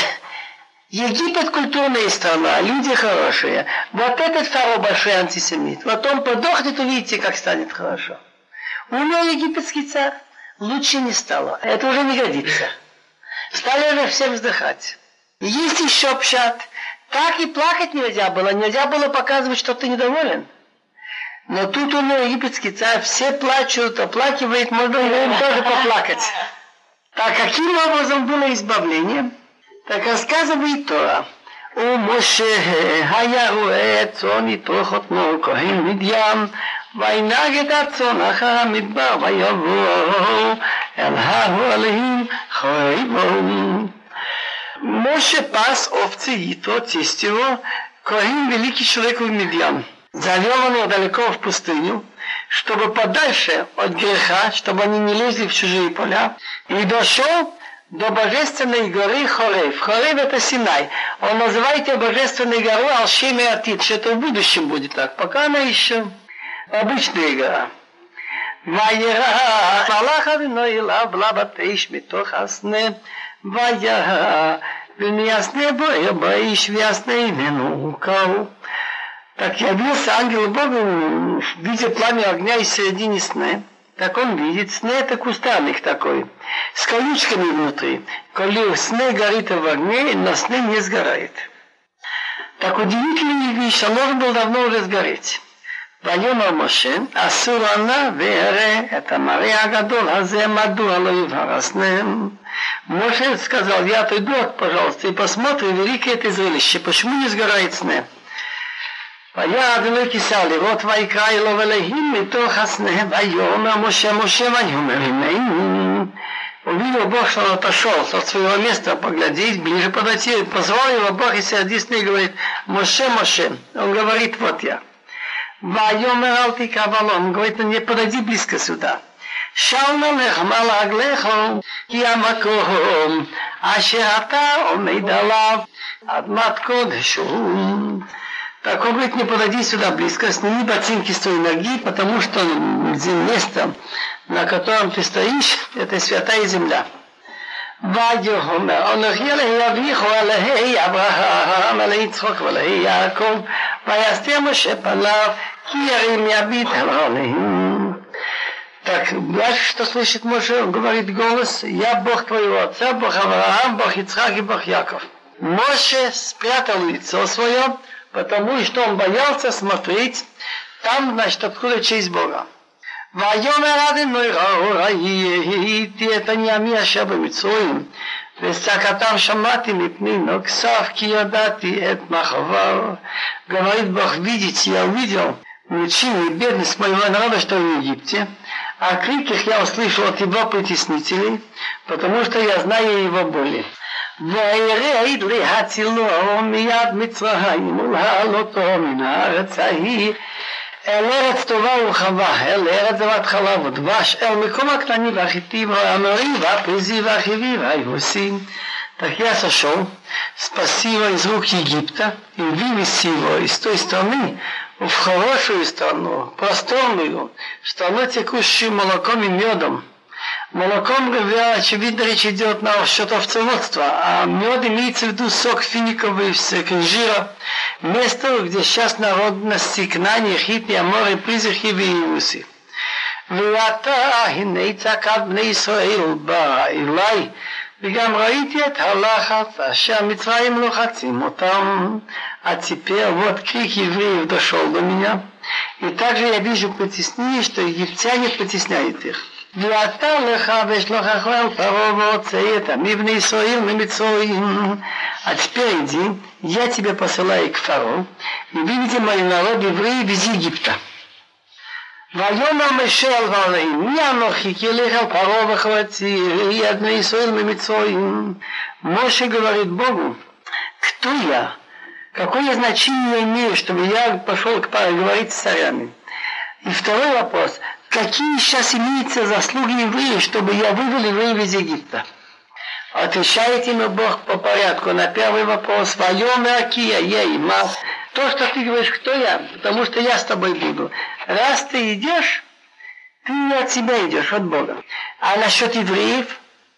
Египет культурная страна, люди хорошие. Вот этот второй большой антисемит. Вот он подохнет, увидите, как станет хорошо. Умер египетский царь лучше не стало. Это уже не годится. Стали уже всем вздыхать. Есть еще пчат. Так и плакать нельзя было. Нельзя было показывать, что ты недоволен. Но тут у него египетский царь, все плачут, оплакивает, можно им тоже поплакать. Так каким образом было избавление? Так рассказывает Тора. У Моше, э, Хая, Руэт, Сони, Тохот, Мокохин, Мидьям, וינהג את הצאן אחר המדבר ויבואו אל האוהלים חייבו. Моше пас овцы Итро, тесть его, Коин великий человек в Медьян. Завел он его далеко в пустыню, чтобы подальше от греха, чтобы они не лезли в чужие поля. И дошел до божественной горы Хорев. Хорев это Синай. Он называет ее божественной горой Алшеми Атит, что это в будущем будет так. Пока она еще обычная гора. וירא מלאך אבינו אליו בלבת איש מתוך הסנה וירא ומהסנה בוער באיש והסנה ממנו קר. Так явился ангел Бога в виде пламя огня из середины сна. Так он видит, сны это кустарник такой, с колючками внутри. Коли сны горит в огне, но сны не сгорает. Так удивительная вещь, он должен был давно уже сгореть. ויאמר משה, אסור ענה וירא את המראה הגדול הזה, מדוע לא יבהרסנם. Моше сказал, я отойду, пожалуйста, и посмотрим великое это зрелище, почему не сгорает сны. ויעד אלוהי כיסה לראות ויקרא אלוהו אלוהים מתוך הסנה ויאמר משה משה ויאמר הנני Увидел Бог, что он отошел со своего места поглядеть, ближе подойти, позвал его Бог и сердечно и говорит, Моше, Моше. Он говорит, вот я. ויאמר אל תקרב он говорит, не подойди близко сюда. שאלנו לך מה להגלך, כי המקום אשר אתה עומד עליו, אדמת קודש הוא. Так он говорит, не подойди сюда близко, сними ботинки с твоей ноги, потому что место, на котором ты стоишь, это святая земля. ויאמר אנוכי אלוהי אביך אלוהי אברהם אלוהי יצחק ואלוהי יעקב ויסתר משה פניו כי ירים יביט אל אלוהים. Так, дальше что слышит Моше? Он говорит голос, я Бог твоего отца, Бог Авраам, Бог Ицхак и Бог Яков. Моше спрятал лицо свое, потому что он боялся смотреть там, значит, откуда честь Бога. ויאמר אדוני ראיתי את ענייני אשר במצרים וצעקתם שמעתי מפני נוגסיו כי ידעתי את מחבר. Говорит Бог, видите, я увидел мучение и бедность моего народа, что в Египте, а крик их я услышал от его притеснителей, потому что я знаю его боли. וירד להצילו מיד מצרים ולהעלותו מן הארץ ההיא אל ארץ טובה ורחבה, אל ארץ זבת חלב ודבש, אל מקום הקטנים והחיטים והאמורים והפריזי והחיבי והיבוסים. Так я сошел, спаси его из рук Египта и вывести его из той страны в хорошую страну, просторную, страну, текущую молоком и медом, Молоком, очевидно, речь идет на счет овцеводства, а мед имеется в виду сок финиковый, сок инжира, место, где сейчас народности Кнани, Хити, Аморы, Призрахи и Иуси. ואתה הנה צעקת בני ישראל בא אליי וגם ראיתי את הלחץ אשר מצרים לוחצים אותם. А теперь вот крик евреев дошел до меня. И также я вижу притеснение, что египтяне притесняют их. ואתה לך ושלוחך אל פרעה והוציא את עמי בני ישראל ממצרים. А теперь иди, я тебя посылаю к фараону, и выведи мой народ евреи из Египта. ויאמר משה אל פרעה, מי אנוכי כי לך אל פרעה וחבצי, ראי את בני ישראל ממצרים. Моше говорит Богу, кто я? Какое значение я имею, чтобы я пошел к паре говорить с царями? И второй вопрос, какие сейчас имеются заслуги евреев, чтобы я вывел евреев из Египта? Отвечает ему Бог по порядку на первый вопрос. Вайомер Акия, ей, мас. То, что ты говоришь, кто я, потому что я с тобой буду. Раз ты идешь, ты не от себя идешь, от Бога. А насчет евреев,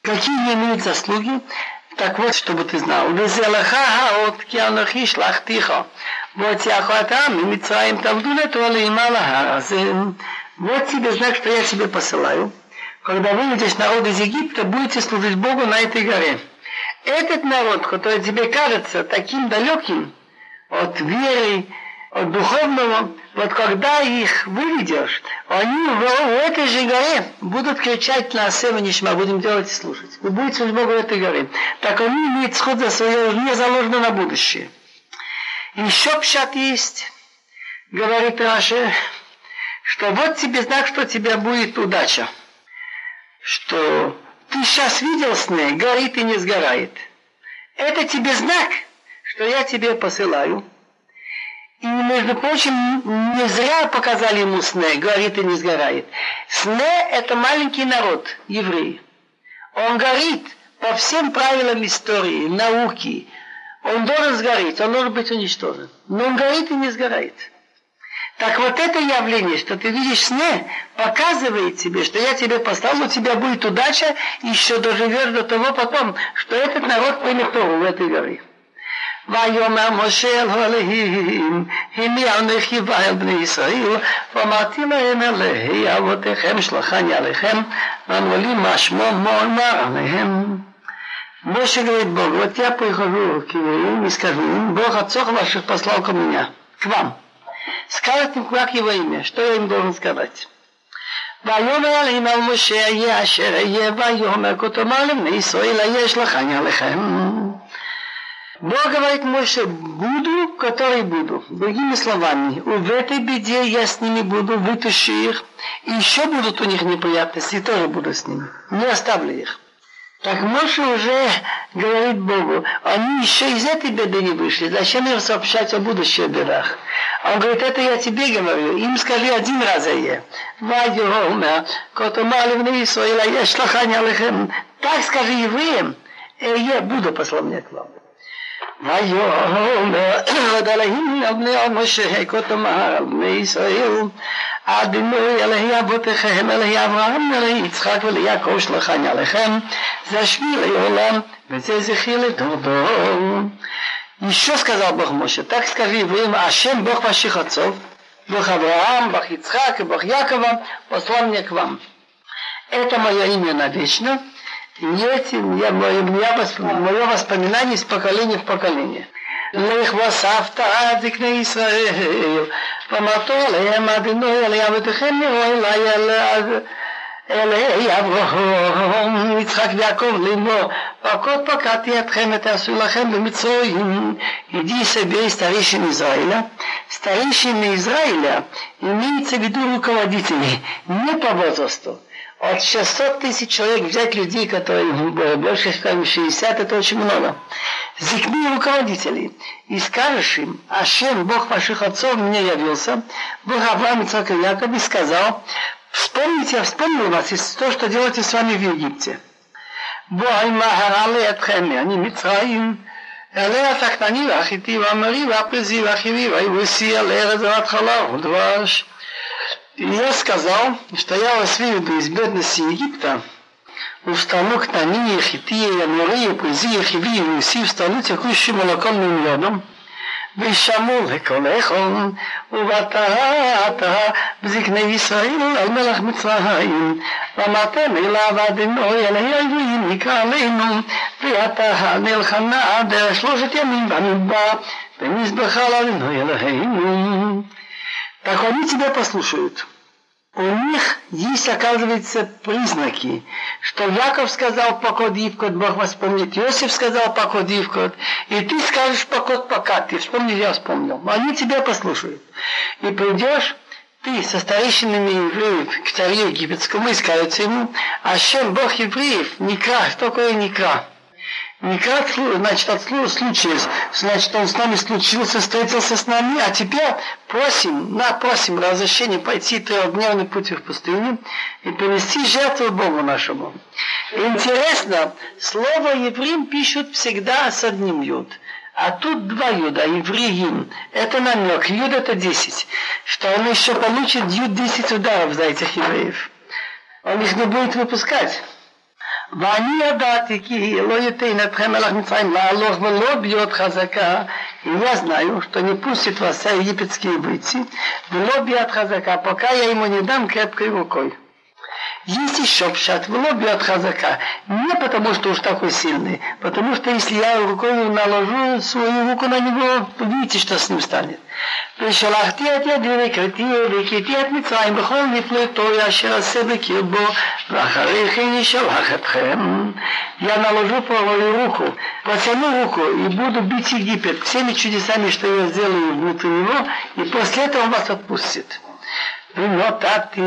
какие имеют заслуги, так вот, чтобы ты знал. Вот я хватам, и Митраим тавдуле толи и малага. Вот тебе знак, что я тебе посылаю. Когда выведешь народ из Египта, будете служить Богу на этой горе. Этот народ, который тебе кажется таким далеким от веры, от духовного, вот когда их выведешь, они в, в этой же горе будут кричать на Асема будем делать и слушать. Вы будете служить Богу в этой горе. Так они имеют сход за свое, не заложено на будущее. Еще пшат есть, говорит Раши, что вот тебе знак, что у тебя будет удача что ты сейчас видел сны, горит и не сгорает. Это тебе знак, что я тебе посылаю. И, между прочим, не зря показали ему сны, горит и не сгорает. Сны – это маленький народ, евреи. Он горит по всем правилам истории, науки. Он должен сгореть, он должен быть уничтожен. Но он горит и не сгорает. Так вот это явление, что ты видишь сны, показывает тебе, что я тебе поставил, у тебя будет удача, еще доживешь до того потом, что этот народ примет в этой горе. ויאמר משה אל אלוהים, הנה אנכי ואל בני ישראל, ואמרתי להם אלוהי אבותיכם שלחני עליכם, ואמרו לי מה שמו מואמר עליהם. Моше говорит Богу, вот я прихожу к евреям и скажу им, Бог отцов ваших послал ко мне, к вам. Скажет им, как его имя, что я им должен сказать. ויאמר עליהם על משה יהיה אשר יהיה ויאמר כה תאמר לבני ישראל היש לכני עליכם. Бог говорит Моше, буду, который буду. Другими словами, в этой беде я с ними буду, вытащу их, и еще будут у них неприятности, и тоже буду с ними. Не оставлю их. Так Моше уже говорит Богу, они еще из этой беды не вышли, зачем им сообщать о будущих бедах? Он говорит, это я тебе говорю, им скажи один раз я. Так скажи евреям, я буду послать к вам. ויאמר עוד עליהם לבני משה כה תאמר על בני ישראל אדינוי אלוהי אבותיכם אלוהי אברהם אלוהי יצחק וליעקב שלחני עליכם זה שמי לעולם וזה זכי לדורדור Еще сказал Бог Моше, так скажи евреям, Ашем Бог ваших отцов, Бог Авраам, Бог Ицхак и Бог Якова, послал мне к вам. Это мое имя навечно, есть я, мое, мое воспоминание из поколения в поколение. לך וספת עד זקני ישראל, ואמרתו עליהם אדינוי אלי אבותיכם אלי אלי אברהם, יצחק ויעקב לאמור, פקוד פקדתי אתכם ותעשו לכם במצרים. Иди собери старейшин Израиля. Старейшины Израиля имеется в виду руководители, не по возрасту от 600 тысяч человек взять людей, которые больше, чем 60, это очень много. Зикни руководителей и скажешь им, Ашем, Бог ваших отцов, мне явился, Бог Авраам, Ицхак и Яков, и сказал, вспомните, я вспомнил вас из то, что делаете с вами в Египте. בואי מהרה לידכם, אני מצרים, אלה התקנני והחיטי והמרי והפריזי והחיבי והיבוסי על ארץ זבת חלב ודבש. И я сказал, что я вас выведу из бедности Египта, устану кнани, хития, ямурия, пузия, хиви, руси, встану текущим молоком и медом, ושמעו לקולכם, ובטעת בזקני ישראל על מלך מצרים, ואמרתם אליו אדוני אל האויבים יקרא עלינו, ואתה נלחמה דרך שלושת ימים במדבר, ונזבחה לאדוני אלוהינו. Так они тебя послушают. у них есть, оказывается, признаки, что Яков сказал покод Ивкот, Бог вас помнит, Иосиф сказал покод Ивкот, и ты скажешь покод пока, ты вспомнил, я вспомнил. Они тебя послушают. И придешь ты со старейшинами евреев к царю египетскому и скажется ему, а чем Бог евреев, Никра, что такое Никра? Никак, значит, от случая, значит, он с нами случился, встретился с нами, а теперь просим, на, просим разрешения пойти трехдневный путь в пустыню и принести жертву Богу нашему. Интересно, слово еврим пишут всегда с одним юд. А тут два юда, евреим. Это намек. Юд это десять. Что он еще получит юд десять ударов за этих евреев. Он их не будет выпускать. ואני ידעתי כי לא ייתן אתכם מלך מצרים להלוך ולא ביות חזקה, и я знаю, что не пустит вас вся египетские выйти, ולא ביד חזקה, пока я ему не дам крепкой рукой. Есть еще пшат, в лобби от хазака. Не потому, что уж такой сильный, потому что если я рукой наложу свою руку на него, видите, что с ним станет. ושלחתי את ידי וקראתי והכיתי את מצרים בכל נפלטו אשר עשה בקרבו ואחרי כן ישלח אתכם. Я наложу правую руку, протяну руку и буду бить Египет всеми чудесами, что я сделаю внутри него, и после этого он вас отпустит. ונתתי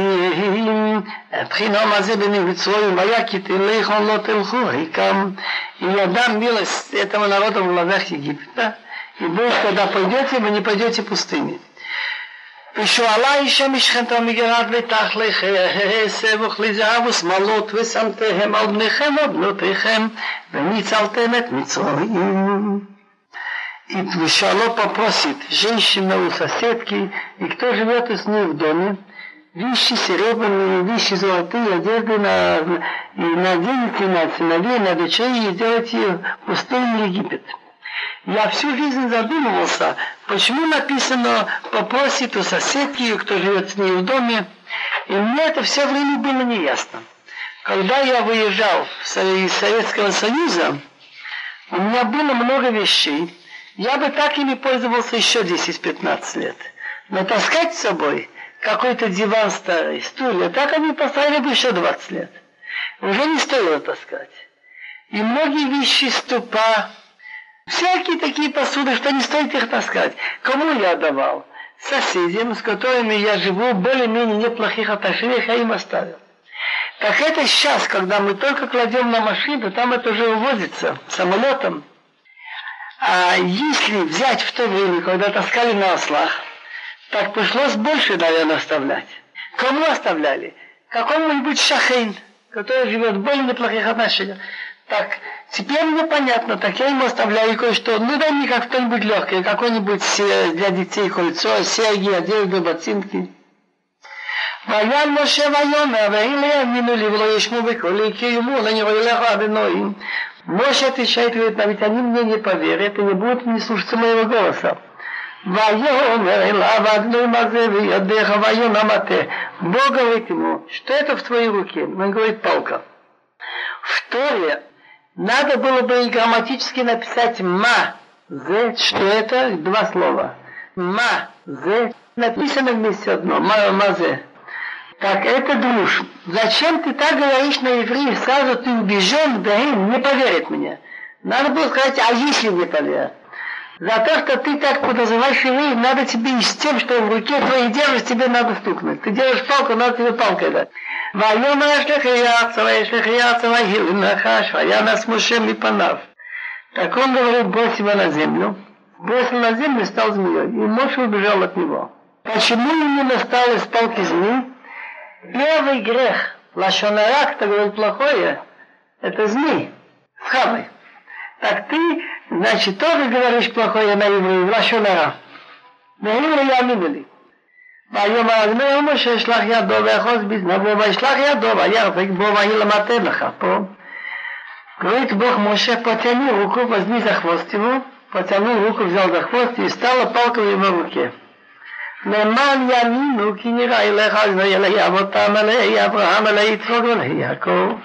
את חינום הזה במצרים, והיה כי תלכו לא תלכו, рекам. И я дам милость этому народу в глазах Египта. И будет, когда пойдете, вы не пойдете пустыми. ושואלה אישה משכנתו מגרד ותכלך עשב וכלי זהב ושמאלות ושמתיהם על בניכם ובנותיכם וניצלתם את מצרים. и Вишало попросит женщина у соседки, и кто живет с ней в доме, вещи серебряные, вещи золотые, одежды на, и наденете на сыновей, на дочерей и сделайте пустынный Египет. Я всю жизнь задумывался, почему написано «попросит у соседки, кто живет с ней в доме», и мне это все время было неясно. Когда я выезжал из Советского Союза, у меня было много вещей, я бы так ими пользовался еще 10-15 лет. Но таскать с собой какой-то диван старый, стулья, так они поставили бы еще 20 лет. Уже не стоило таскать. И многие вещи ступа, всякие такие посуды, что не стоит их таскать. Кому я отдавал? Соседям, с которыми я живу, более-менее неплохих отношениях, я им оставил. Так это сейчас, когда мы только кладем на машину, там это уже увозится самолетом. А если взять в то время, когда таскали на ослах, так пришлось больше, наверное, оставлять. Кому оставляли? Какому-нибудь шахейн, который живет в более неплохих отношениях. Так, теперь мне понятно, так я ему оставляю кое-что. Ну дай мне как что-нибудь легкое, какое-нибудь для детей кольцо, серьги, одежду, ботинки. ויען משה ויאמר, והנה יאמינו לי ולא ישמעו בקולי, כי יאמרו לני רואה לך אדינוים. Моше отвечает, говорит, а ведь они мне не поверят и не будут не слушаться моего голоса. Бог говорит ему, что это в твоей руке? Он говорит, палка. В Торе надо было бы и грамматически написать «ма», «з», что это два слова. «Ма», «з», написано вместе одно, «ма», «ма», «з». Так это душ. Зачем ты так говоришь на евреев? Сразу ты убежен, да им не поверит мне. Надо было сказать, а если не поверят? За то, что ты так подозреваешь евреев, надо тебе и с тем, что в руке твоей держишь, тебе надо стукнуть. Ты делаешь палку, надо тебе палкой дать. ויאמר יש לך יעצה ויש לך יעצה ויהיו נחש וינס משה מפניו. Так он говорит, брось его на землю. Бросил на землю и стал змеей. И Моше убежал от него. Почему ему настал из палки змеи? Первый грех, лашонара, кто говорит плохое, это змей, с хавой. Так ты, значит, тоже говоришь плохое на евреев, лашонара. На евреи аминали. ויאמר אדוני משה שלח ידו ויחוז בזנבו וישלח ידו ויחזק бо וילמטה לך פה. Говорит Бог Моше, потяни руку, возьми за хвост его, потянул руку, взял за хвост и стала палка в его руке. למען יאמינו כי נראה אליך אל אבותם אלי אברהם אלי יצחוק ואלי יעקב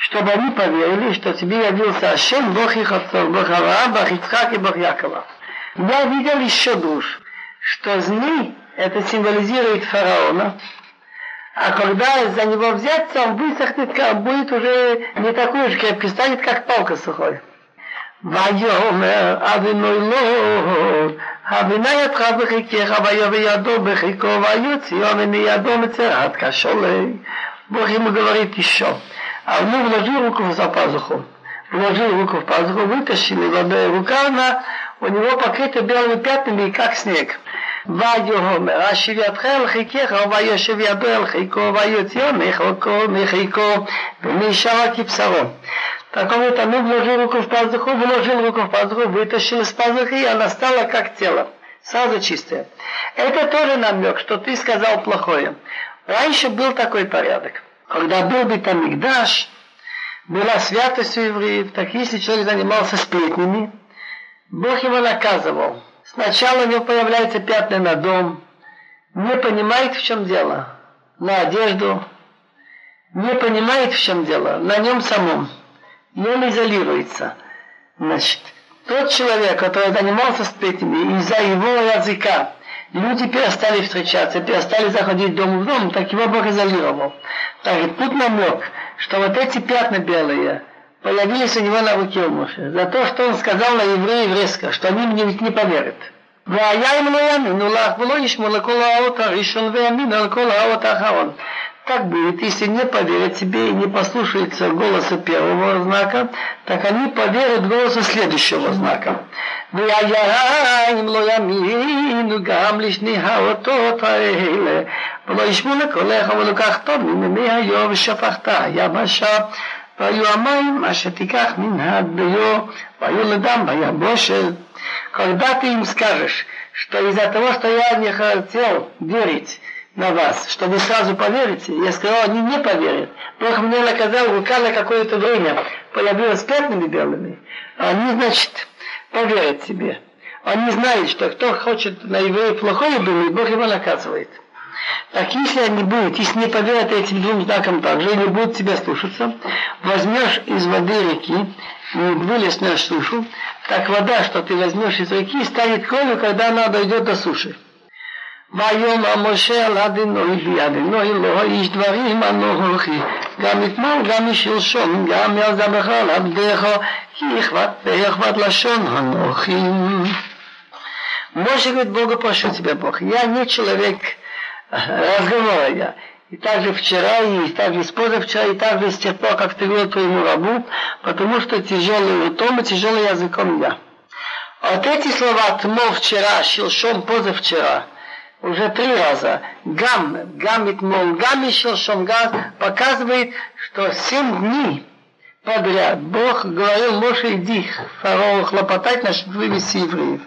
чтобы они поверили, что тебе явился Ашем, Бог их отцов, Бог Авраам, Бог Ицхак и Бог Якова. Я видел еще душ, что змей это символизирует фараона, а когда за него взяться, он высохнет, будет уже не такой же крепкий, станет как палка сухой. ויאמר אבינו לא, הבינה ידך בחיקך ויבא ידו בחיקו ויוציאו מידו מצרת כשולה. Бог ему говорит еще, а он вложил руку за пазуху, вложил руку в пазуху, вытащил его, рука она у него покрыта белыми пятнами, как снег. ויאמר אשיב ידך אל חיכך ויושב ידו אל חיכו ויוציאו מחלקו מחיקו ומשאר כבשרו. Так он это ну вложил руку в пазуху, вложил руку в пазуху, вытащил из пазухи, и она стала как тело, сразу чистая. Это тоже намек, что ты сказал плохое. Раньше был такой порядок. Когда был Бетамикдаш, была святость у евреев, так если человек занимался сплетнями, Бог его наказывал. Сначала у него появляются пятна на дом, не понимает, в чем дело, на одежду, не понимает, в чем дело, на нем самом и он изолируется. Значит, тот человек, который занимался сплетнями, из-за его языка люди перестали встречаться, перестали заходить дом в дом, так его Бог изолировал. Так и тут намек, что вот эти пятна белые появились у него на руке у Моше, за то, что он сказал на евреев резко, что они мне ведь не поверят. והיה אם לא יאמינו לך ולא ישמעו לכל האות הראשון ויאמינו על כל האות האחרון. Так будет, если не поверят тебе и не послушаются голоса первого знака, так они поверят голосу следующего знака. והיין לא יאמינו גם לשני האותות האלה, ולא ישמעו לקולך ולקחת ממי היום ושפכת היבשה. והיו המים אשר תיקח מן הדיו, והיו לדם ביבושת. Когда ты им скажешь, что из-за того, что я не хотел верить, на вас, что вы сразу поверите. Я сказал, они не поверят. Бог мне наказал, рука на какое-то время появилась пятнами белыми. Они, значит, поверят тебе. Они знают, что кто хочет на еврея плохое думать, Бог его наказывает. Так если они будут, если не поверят этим двум знакам также, и не будут тебя слушаться, возьмешь из воды реки, и вылезнешь сушу, так вода, что ты возьмешь из реки, станет кровью, когда она дойдет до суши. ויאמר משה על אדינוי בידינוי לא איש דברים אנוכי גם אתמול גם משלשום גם יעזבך על עבדיך כי אכבד ואכבד לשון אנוכי Моше говорит, Бога прошу тебя, Бог, я не человек разговора, я. И также вчера, и также с позавчера, и также с тех пор, как ты говорил твоему рабу, потому что тяжелый ртом и тяжелый языком я. Вот эти слова тмо вчера, щелшом позавчера – уже три раза. Гам, гамит мол, гам еще шомгаз показывает, что семь дней подряд Бог говорил, Моше, иди фараон хлопотать, значит, вывести евреев.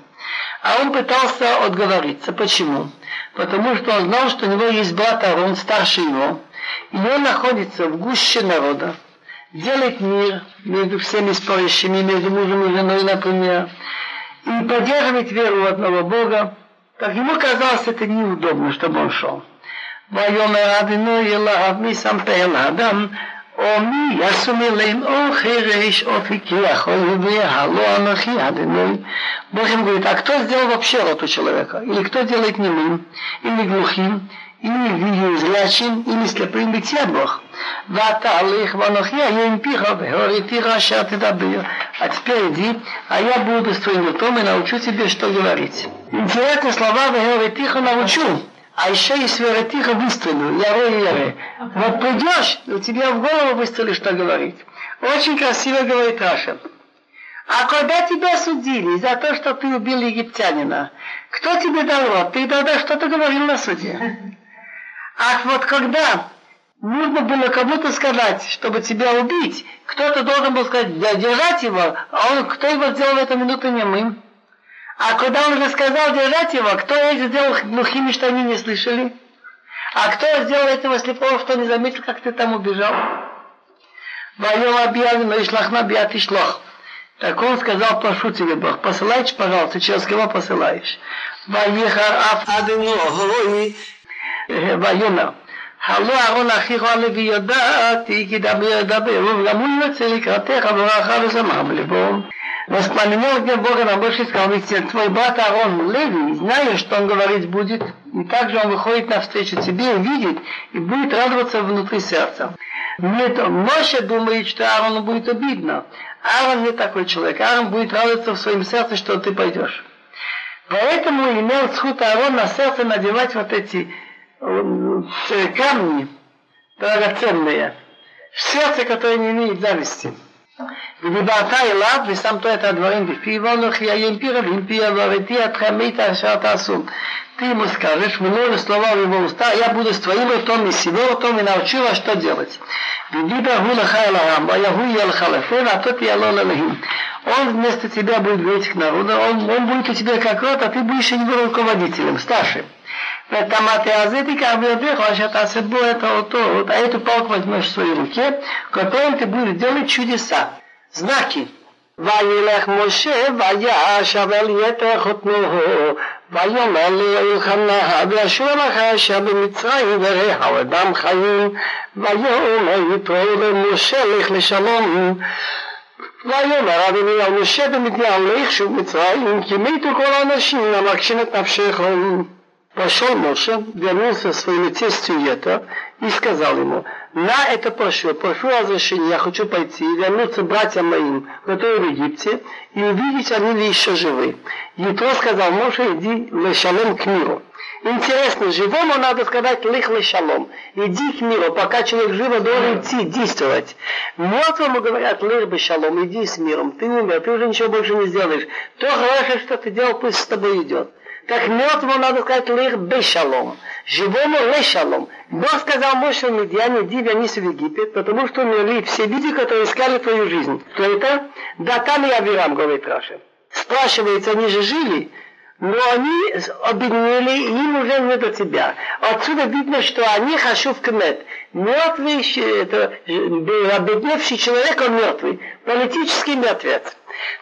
А он пытался отговориться. Почему? Потому что он знал, что у него есть брат Арон, старше его, и он находится в гуще народа, делает мир между всеми спорящими, между мужем и женой, например, и поддерживает веру в одного Бога, так ему казалось это неудобно, чтобы он шел. ויאמר אבינו אליו מי סמפה אל האדם או מי יעשו מלאים או חירש או פיקח או יביא הלא אנוכי אדינוי Бог им говорит, а кто сделал вообще рот у человека? Или кто делает немым, или глухим, или зрячим, или слепым, ведь я Бог. והתהליך ואנוכי אהיה עם פיך והוריתיך אשר תדבר. А теперь иди, а я буду с твоим ртом и научу тебе, что говорить. Интересные слова «Вегоретиха» научу. А еще и «Сверетиха» выстрелю. Яре, яре. Вот придешь, и тебе в голову выстрелишь, что говорить. Очень красиво говорит Раша. А когда тебя судили за то, что ты убил египтянина, кто тебе дал рот? Ты тогда что-то говорил на суде. Ах, вот когда нужно было кому-то сказать, чтобы тебя убить, кто-то должен был сказать, держать его, а он, кто его сделал в эту минуту немым? А когда он уже сказал держать его, кто их сделал глухими, что они не слышали? А кто сделал этого слепого, что не заметил, как ты там убежал? Воем объявлено, и шлахна биат и шлох. Так он сказал, прошу тебе, Бог, посылайте, пожалуйста, через кого посылаешь. Ваехар аф адыну. ויאמר, הלא אהרון אחיך הלוי ידעתי כי דבר ידבר, וגם הוא יוצא לקראתך ברכה ושמח בלבו. Воспламенил где Бога на больше сказал, ведь твой брат Аарон Леви, знаешь, что он говорить будет, и также он выходит навстречу тебе, увидит и будет радоваться внутри сердца. Нет, Моше думает, что Аарону будет обидно. Аарон не такой человек. Аарон будет радоваться в своем сердце, что ты пойдешь. Поэтому имел сход Аарон на сердце надевать вот эти э, камни драгоценные. В сердце, которое не имеет зависти. ודיברת אליו ושמת את הדברים בפיו, ואנוכי איים פי רבים פי עברתי אתכם מית אשר תעשו ты ему скажешь, много слова в его уста, я буду с твоим ртом и с его ртом и научу вас, что делать. Ведиба гула хайла а я гу ел халафен, а тот я лола Он вместо тебя будет говорить к народу, он, он будет у тебя как рот, а ты будешь его руководителем, старшим. ותמת הזה תיקח בידיך, אשר תעשה בו את האותות, а эту палку возьмешь в своей руке, которым ты будешь делать чудеса, знаки. וילך משה וישב אל יתר חותנו ויאמר לאלחנה וישוב לך אשר במצרים וראה אדם חיים ויאמר יתרו למשה לך לשלום ויאמר אדוני על משה במדיין לך שוב מצרים כי מתו כל האנשים המקשים את נפשכם Пошел Моше, вернулся своему тестю Ета и сказал ему, на это прошу, прошу разрешения, я хочу пойти и вернуться братьям моим, которые в Египте, и увидеть, они ли еще живы. Ятро сказал, Моше, иди лешалом к миру. Интересно, живому надо сказать лих лешалом. Иди к миру, пока человек живо должен идти, действовать. Мертвому говорят лих бешалом, иди с миром. Ты умер, ты уже ничего больше не сделаешь. То хорошее, что ты делал, пусть с тобой идет. Так мертвому надо сказать лих бешалом, живому лешалом. Бог сказал Моше Медиане, иди вернись в Египет, потому что умерли все люди, которые искали твою жизнь. Кто это? Датан и Авирам, говорит Раша. Спрашивается, они же жили, но они объединили, им уже не до тебя. Отсюда видно, что они хашув кмет. Мертвый, это, обедневший человек, он мертвый. Политический мертвец.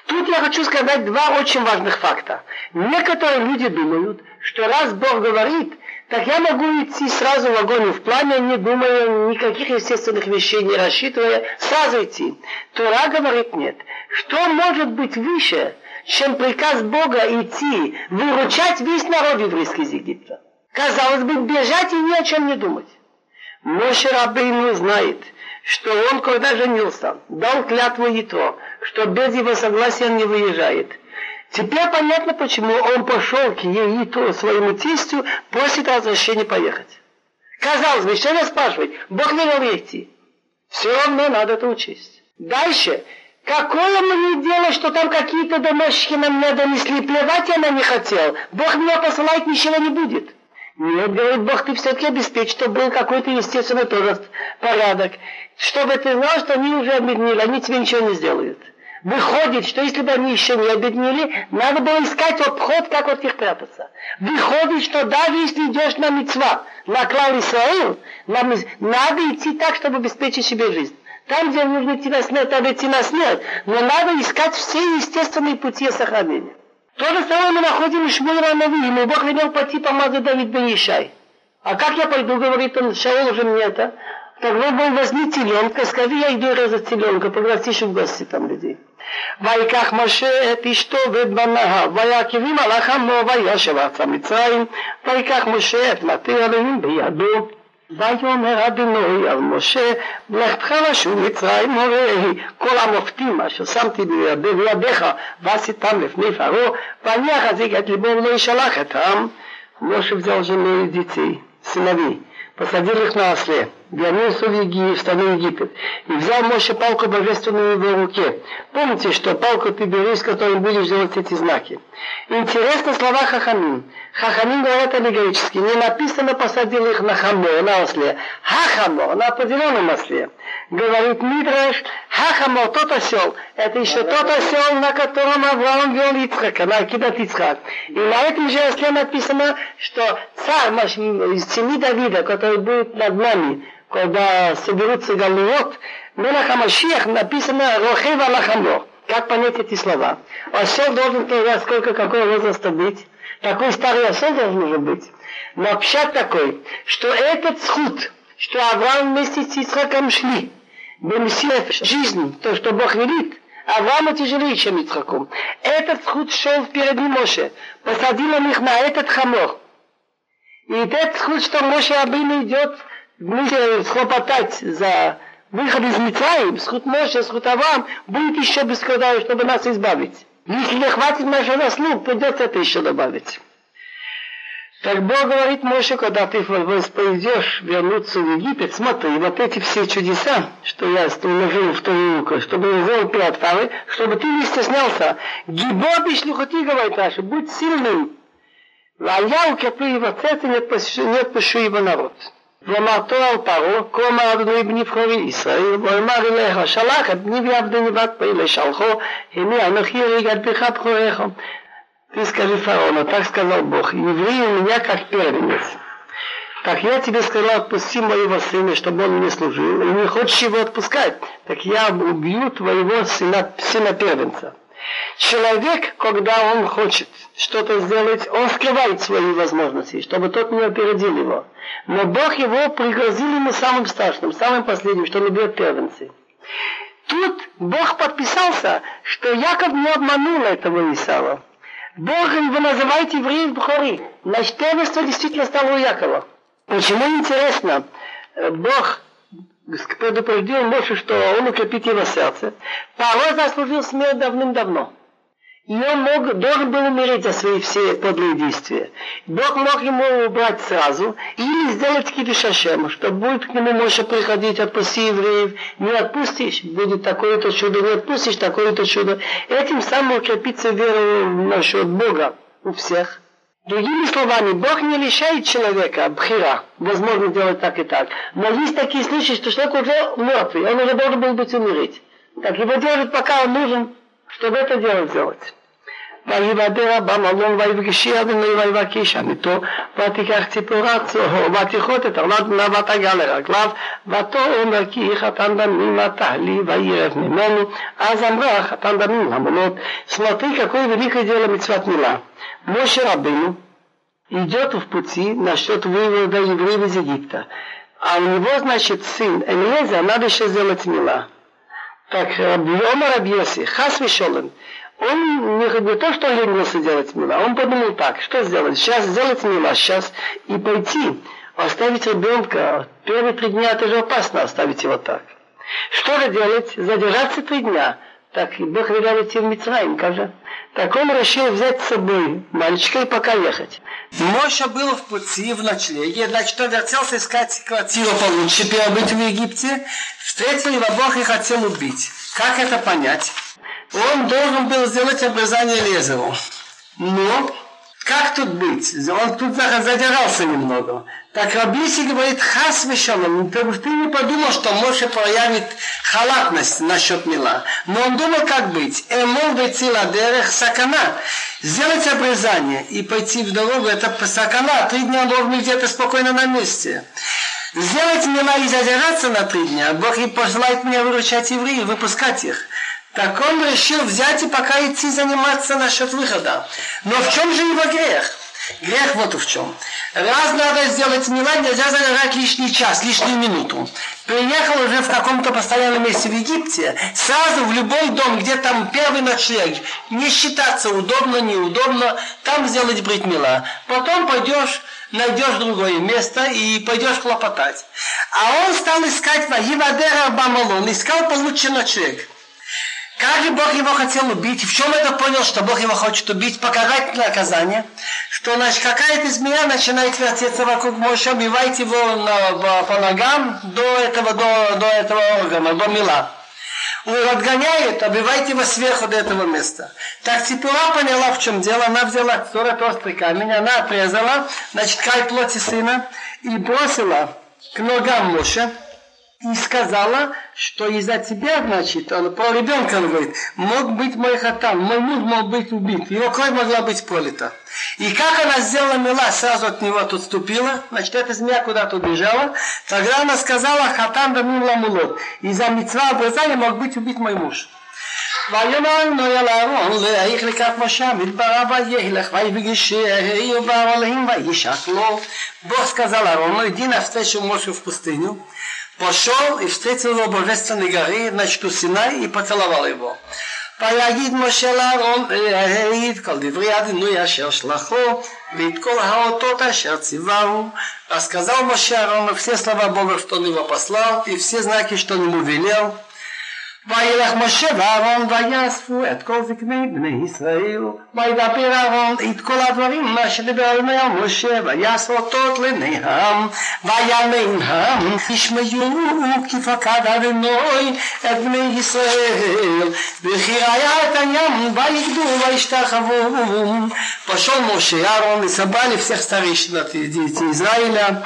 Тут я хочу сказать два очень важных факта. Некоторые люди думают, что раз Бог говорит, так я могу идти сразу в огонь и в пламя, не думая никаких естественных вещей, не рассчитывая, сразу идти. Тора говорит нет. Что может быть выше, чем приказ Бога идти, выручать весь народ еврейский из Египта? Казалось бы, бежать и ни о чем не думать. Моше Рабейну знает, что он, когда женился, дал клятву Ятро, что без его согласия он не выезжает. Теперь понятно, почему он пошел к Егиту, своему тестю, просит разрешения поехать. Казалось бы, что я спрашивать? Бог велел идти. Все равно надо это учесть. Дальше. Какое мне дело, что там какие-то домашники нам не донесли? Плевать я на не хотел. Бог меня посылает, ничего не будет. Нет, говорит Бог, ты все-таки обеспечь, чтобы был какой-то естественный порядок. Чтобы ты знал, что они уже объединили, они тебе ничего не сделают. Выходит, что если бы они еще не объединили, надо было искать обход, как от них прятаться. Выходит, что даже если идешь на мецва, на клал Исраил, надо идти так, чтобы обеспечить себе жизнь. Там, где нужно идти на смерть, надо идти на смерть. Но надо искать все естественные пути сохранения. То же самое мы находим и Шмуэла Нави. Ему Бог велел пойти помазать Давид бен Ишай. А как я пойду, говорит он, Шаул уже мне это. Тогда был возьми теленка, скажи, я иду резать теленка, пригласишь в гости там людей. ויקח משה את אשתו ואת בניו, ויעקבים על החמו וישב ארצה מצרים, ויקח משה את מטה אלוהים בידו. ויאמר אדוני על משה, לכתך לשוב מצרים מוראי, כל המופתים אשר שמתי בידיך ועשיתם לפני פרעה, ואני אחזיק את ליבו ולא ישלח את העם. משה взял жену и детей, сыновей, посадил их на осле, вернулся в, Еги, в страну Египет и взял Моше палку божественную в его руке. Помните, что палку ты бери, с которой будешь делать эти знаки. Интересно слова Хахамин. Хахамин говорят аллегорически. Не написано посадил их на хамо, на осле. Хахамо, на определенном осле. Говорит Мидраш, Хахамор, тот осел, это еще тот осел, на котором Авраам вел Ицхака, на עקידת יצחק. И на этом же осле написано, что царь из семьи Давида, который будет над нами, когда соберутся גלויות, מלך המשיח написано רוכב על חמור. Как понять эти слова? Осел должен сколько, какой возраста быть? Такой старый осел уже быть. Но общак такой, что этот сход, что Авраам вместе с Ицхаком шли, Бемсилет жизнь, то, что Бог велит, Аврааму тяжелее, чем Ицхаку. Этот сход шел впереди Моше, посадил он их на этот хамор. И этот сход, что Моше Абину идет вместе схлопотать за выход из Мицраим, сход Моше, сход Авраам, будет еще без чтобы нас избавить. Если не хватит нашего заслуг, придется это еще добавить. Так Бог говорит Моше, когда ты пойдешь вернуться в Египет, смотри, вот эти все чудеса, что я уложил в твою руку, чтобы перед Фарой, чтобы ты не стеснялся. Гибо бишлюхати, говорит Раша, будь сильным. А я укреплю его сердце, не отпущу его народ. ואמרתו על פרעה, כה אמר אדוני בנבחרי ישראל, ואמר אליך, שלח את בני ועבדני בת פלא, שלחו, הנה אנוכי הריג את בך בכוריך. Ты скажи фараону, так сказал Бог, евреи у меня как первенец. Так я тебе сказал, отпусти моего сына, чтобы он мне служил, и не хочешь его отпускать, так я убью твоего сына, сына первенца. Человек, когда он хочет что-то сделать, он скрывает свои возможности, чтобы тот не опередил его. Но Бог его пригрозил ему самым страшным, самым последним, что он убьет первенцы. Тут Бог подписался, что Яков не обманул этого Исава. Богом вы называете евреев Бхори. Значит, первенство действительно стало у Якова. Почему интересно? Бог предупредил Моше, что он укрепит его сердце. Парой заслужил смерть давным-давно. И он мог, должен был умереть за свои все подлые действия. Бог мог ему убрать сразу или сделать кидушашем, что будет к нему Моше приходить, отпусти евреев, не отпустишь, будет такое-то чудо, не отпустишь, такое-то чудо. Этим самым укрепится вера насчет Бога у всех. Другими словами, Бог не лишает человека бхира, возможно делать так и так. Но есть такие случаи, что человек уже мертвый, он уже должен был быть умереть. Так его держит, пока он нужен, чтобы это дело сделать. ויבדר במלון ויבגשי אדוני ויבקש עמיתו ותיקח ציפורה צהור ותכרות את ארלת בנה ותגע לרגליו ותאמר כי חתן דמים אתה לי וירב ממנו אז אמרה חתן דמים המונות смотри какое великое дело מצוות מילה Моше Рабыну идет в пути насчет вывода евреев из Египта а у него значит сын Элиеза надо еще сделать мила так Омар Абьеси Хас Вишолен он не, не то, что ленился делать мила, он подумал так, что сделать? Сейчас сделать мила, сейчас и пойти, оставить ребенка. Первые три дня это же опасно оставить его так. Что же делать? Задержаться три дня. Так, и Бог велел идти в Мицраим, как же? Так он решил взять с собой мальчика и пока ехать. Моша был в пути, в ночлеге, значит, он вертелся искать квартиру получше, перебыть в Египте. Встретил его Бог и хотел убить. Как это понять? Он должен был сделать обрезание Лезеру. Но как тут быть? Он тут задирался немного. Так Рабиси говорит, хас вешалом, ты не подумал, что Моше проявит халатность насчет Мила. Но он думал, как быть. Эмол бецила дерех сакана. Сделать обрезание и пойти в дорогу, это сакана. Три дня должен быть где-то спокойно на месте. Сделать Мила и задираться на три дня. Бог и посылает меня выручать евреев, выпускать их. Так он решил взять и пока идти заниматься насчет выхода. Но в чем же его грех? Грех вот в чем. Раз надо сделать мила, нельзя загорать лишний час, лишнюю минуту. Приехал уже в каком-то постоянном месте в Египте, сразу в любой дом, где там первый ночлег, не считаться удобно, неудобно, там сделать брить мила. Потом пойдешь найдешь другое место и пойдешь хлопотать. А он стал искать Вагивадера Бамалон, искал получше ночлег. Как же Бог его хотел убить? В чем это понял, что Бог его хочет убить? Показать наказание. Что значит, какая-то змея начинает вертеться вокруг Моше, убивает его на, по ногам до этого, до, до этого органа, до мила. Он отгоняет, убивает его сверху до этого места. Так Ципура поняла, в чем дело. Она взяла 40 острый камень, она отрезала, значит, край плоти сына и бросила к ногам Моше и сказала, что из-за тебя, значит, он про ребенка говорит, мог быть мой хатан, мой муж мог быть убит, его кровь могла быть пролита. И как она сделала мила, сразу от него отступила, значит, эта змея куда-то убежала, тогда она сказала, хатан да ламулот, из-за мецва обрезания мог быть убит мой муж. ויאמר נוי אל אהרון להעיך לקראת משה מדברה וילך ויפגש ובא עליהם וישק לו. Бог сказал Аарону, иди навстречу Моше в пустыню. Пошел и встретил его божественной горы, значит, у Синай, и поцеловал его. ויגיד משה לאהרון להעיד כל דברי אדינוי אשר שלחו ואת כל האותות אשר ציווהו. Рассказал Моше Аарону все слова Бога, что он его послал, и все знаки, что он ему велел. וילך משה ואהרון ויאספו את כל זקני בני ישראל וידבר אהרון את כל הדברים מה שדיבר אדוני על משה ויעש אותות לעיני העם ויאמן העם ישמעו כי פקד אדוני את בני ישראל וכי ראה את הים ויגדו וישתחוו пошел Моше Аарон и собрали всех старейшин от детей Израиля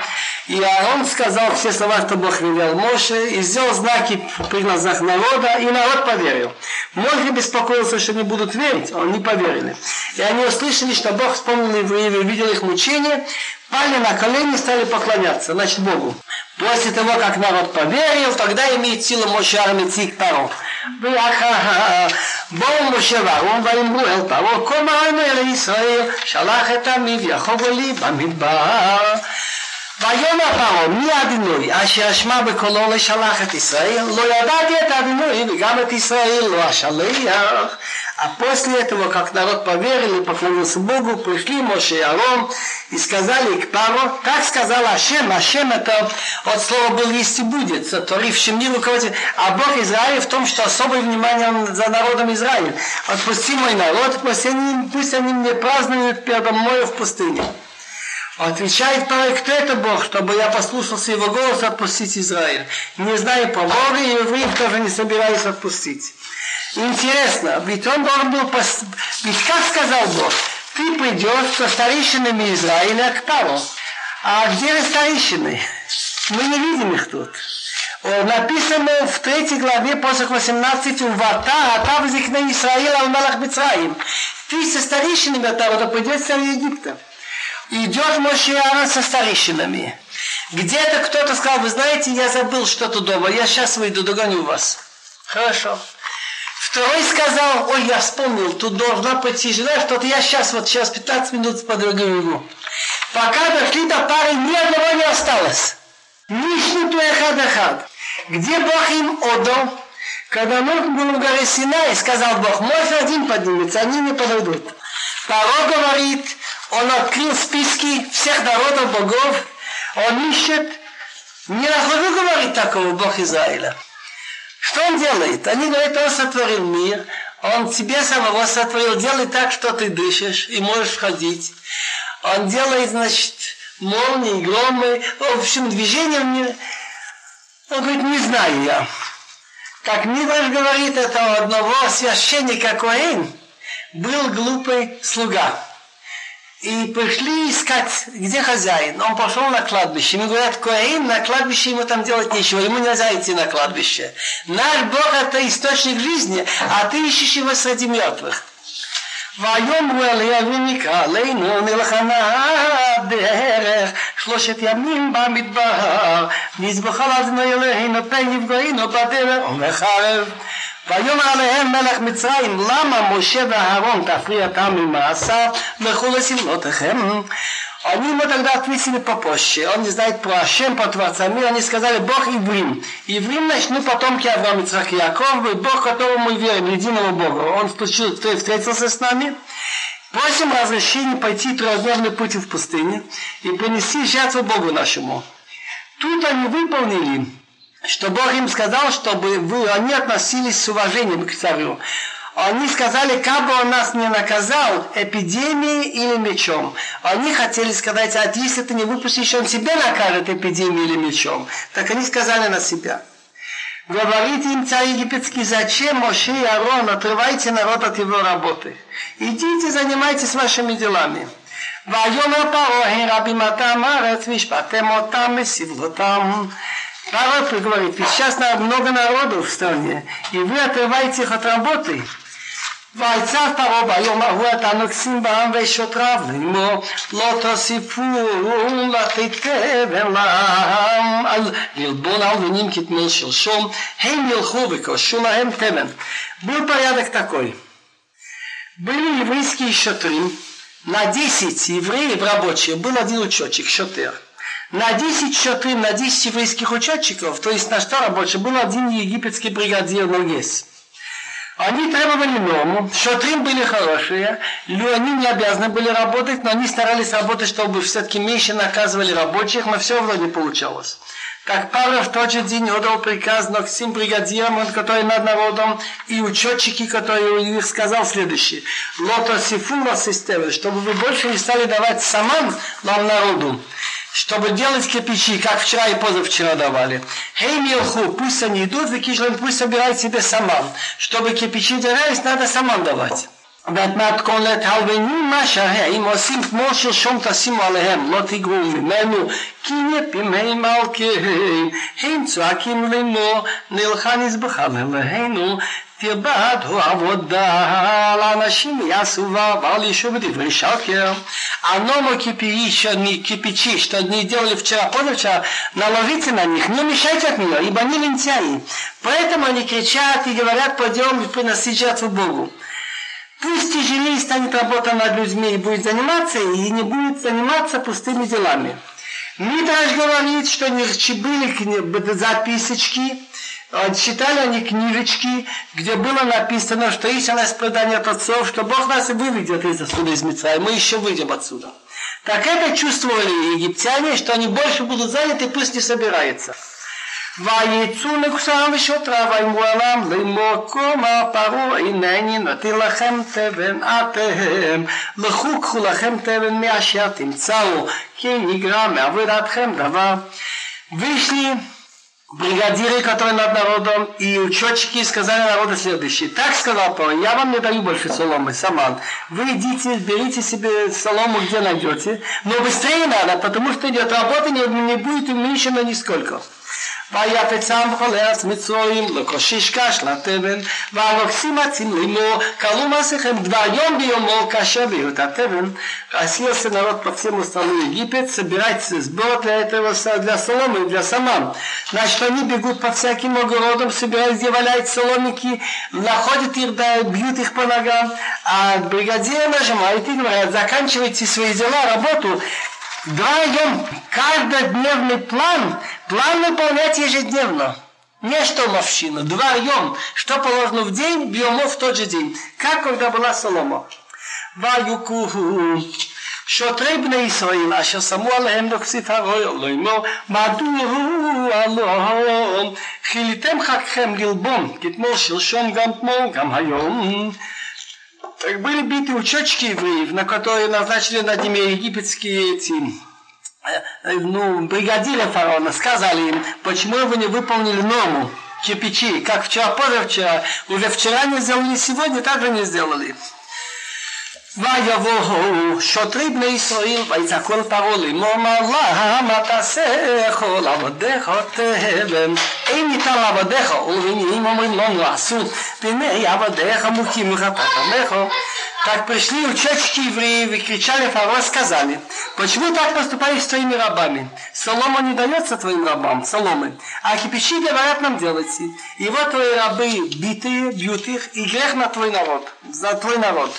и Аарон сказал все слова, что Бог велел Моше и сделал знаки при глазах народа и народ поверил. Многие беспокоился, что не будут верить, а они поверили. И они услышали, что Бог вспомнил евреев, увидел их мучения, пали на колени и стали поклоняться, значит, Богу. После того, как народ поверил, тогда имеет силу Моше идти к Паро. בואו משה ואהרון ויאמרו אל פרעה כה מראנו אל ישראל שלח את עמי ויחובו לי במדבר ויאמר פרעה מי אדינוי אשר אשמע בקולו לשלח את ישראל לא ידעתי את אדינוי וגם את ישראל לא אשלח А после этого, как народ поверил и поклонился Богу, пришли Моше и Арон и сказали к Паро, так сказал Ашем, Ашем это от слова был есть и будет, сотворившим мир руководитель, а Бог Израиля в том, что особое внимание за народом Израиля. Отпусти мой народ, пусть они, пусть они мне празднуют передо мною в пустыне. Отвечает второй, кто это Бог, чтобы я послушался его голос отпустить Израиль. Не знаю по Богу, и евреев тоже не собираюсь отпустить. Интересно, ведь он должен был... Пос... Ведь как сказал Бог, ты придешь со старейшинами Израиля к Пару. А где старейшины? Мы не видим их тут. Написано в третьей главе, после 18, «Вата, ата возникне Израиль, алмалах Мицраим». Ты со старейшинами от того, придет царь Египта идет Мошиара со старейшинами. Где-то кто-то сказал, вы знаете, я забыл что-то дома, я сейчас выйду, догоню вас. Хорошо. Второй сказал, ой, я вспомнил, тут должна пойти жена, что-то я сейчас, вот сейчас 15 минут подругаю его. Пока дошли до пары, ни одного не осталось. Нишнуту эхад Где Бог им отдал? Когда Нух был в горе Синай, сказал Бог, мой один поднимется, они не подойдут. Паро говорит, он открыл списки всех народов богов, он ищет, не нахожу, говорит такого Бог Израиля. Что он делает? Они говорят, он сотворил мир, он тебе самого сотворил, делай так, что ты дышишь и можешь ходить. Он делает, значит, молнии, громы, в общем, движение в мире. Он говорит, не знаю я. Как Мидраш говорит, это одного священника Коэн был глупый слуга И пришли искать, где хозяин. Он пошел на кладбище. Ему говорят, Коаим, на кладбище ему там делать нечего. Ему нельзя идти на кладбище. Наш Бог это источник жизни, а ты ищешь его среди мертвых. ויאמרו אליה ונקרא עלינו מלחמה דרך שלושת ימים במדבר נזבחה לאדוני אלוהינו פן יפגעינו בדרך ומחרב ויאמר עליהם מלך מצרים למה משה ואהרון תפריע אותם ממעשיו לכו לסמלותיכם Они ему тогда ответили попозже. Он не знает про Ашем, про Творца мира. Они сказали, Бог Иврим. Иврим, значит, мы потомки Авраама, Ицхака и Якова, Бог, которому мы верим, единого Бога. Он встретился с нами. Просим разрешения пойти трехдневный путь в пустыне и принести жертву Богу нашему. Тут они выполнили что Бог им сказал, чтобы вы, они относились с уважением к царю. Они сказали, как бы он нас не наказал эпидемией или мечом. Они хотели сказать, а если ты не выпустишь, он тебя накажет эпидемией или мечом. Так они сказали на себя. Говорите им, царь египетский, зачем Моше и Арон отрывайте народ от его работы? Идите, занимайтесь вашими делами. ויאמר פרעה רבי מתם ארץ משפטם אותם בסבלותם Пророк говорит, сейчас много народу в стране, и вы отрываете их от работы. ויצב פרעה ביום ההוא את הנוגסים בעם ושוטריו לאמור לא תוסיפו לתת תבן לעם על ללבון הלבנים כתמול שלשום הם ילכו וכושו להם תבן. Был порядок такой. Были еврейские шатры, на 10 евреев рабочих был один учетчик, шатер. На 10 шатры, на 10 еврейских учетчиков, то есть на 100 рабочих, был один египетский бригадир Ногес. Они требовали норму, шатрим были хорошие, они не обязаны были работать, но они старались работать, чтобы все-таки меньше наказывали рабочих, но все вроде получалось. Как Павел в тот же день отдал приказ но всем бригадирам, которые над народом, и учетчики, которые их сказал следующее. Лото сифула системы, чтобы вы больше не стали давать саман нам народу чтобы делать кирпичи, как вчера и позавчера давали. Хей милху, пусть они идут, выкишлен, пусть собирают себе саман. Чтобы кирпичи держались, надо саман давать. והמתכונת הלבנים מה שהם עושים כמו שלשום תשימו עליהם לא תגרו ממנו כי נפים הם מלכיהם הם צועקים לאמור נלכה נזבחה אלינו תרבד עבודה לאנשים יעשו ועל יישוב דברי שקר. Оно кипячи, что они делали вчера, позавчера, наложите на них, не мешайте от нее, ибо они лентяи. Поэтому они кричат и говорят, пойдем приносить жертву Богу. Пусть тяжелее станет работа над людьми и будет заниматься, и не будет заниматься пустыми делами. Митраж говорит, что не были записочки, а, читали они книжечки, где было написано, что истинное испытание от отцов, что Бог нас и выведет из отсюда из Митца, и мы еще выйдем отсюда. Так это чувствовали египтяне, что они больше будут заняты, пусть не собираются. ויצאו נגוסם ושוטריו ויאמרו עליהם לאמור כה אמר פרעה הנני נותן לכם תבן אתם לכו קחו לכם תבן מאשר תמצאו כי נגרע מעבודתכם דבר. Вышли бригадиры, которые над народом, и учетчики сказали народу следующее. Так сказал Павел, я вам не даю больше соломы, саман. Вы идите, берите себе солому, где найдете, но быстрее надо, потому что идет работа, не, не будет уменьшена нисколько. ויפצם כל ארץ מצרים לקושיש קש לתבן והלוקחים עצים לאמור כלו מעשיכם דבר יום ביומו כאשר בהיות התבן Расселся народ по всему страну Египет, собирать сбор для этого, для соломы, для саман. Значит, они бегут по всяким огородам, собирают, где валяются соломики, находят их, да, бьют их по ногам, а бригадиры нажимают и говорят, заканчивайте свои дела, работу, Вдвоем каждодневный план, план выполнять ежедневно. Не что мовщина, вдвоем, что положено в день, бьемо в тот же день. Как когда была Солома. ויוכו שוטרי בני ישראל אשר שמו עליהם נוקסיף הרויו לא אמור מדוע הלום חיליתם חגכם ללבון כתמול שלשום גם תמול גם היום Так были биты учетчики евреев, на которые назначили над ними египетские эти ну, бригадиры фараона, сказали им, почему вы не выполнили норму кирпичи, как вчера, позавчера, уже вчера не сделали, сегодня также не сделали. ויבואו שוטרי בני ישראל ויצעקו אל פרעה לאמור מה למה תעשה כל עבדיך תבן אין ניתן לעבדיך ולבניינים אומרים לנו עשו והנה עבדיך מוכים מחטאת עמך Так пришли участники евреев и кричали Фараон, сказали, почему так поступаешь с твоими рабами? Солома не дается твоим рабам, соломы, а кипячи говорят нам делайте. И вот твои рабы битые, бьют их, и грех на твой народ, за твой народ.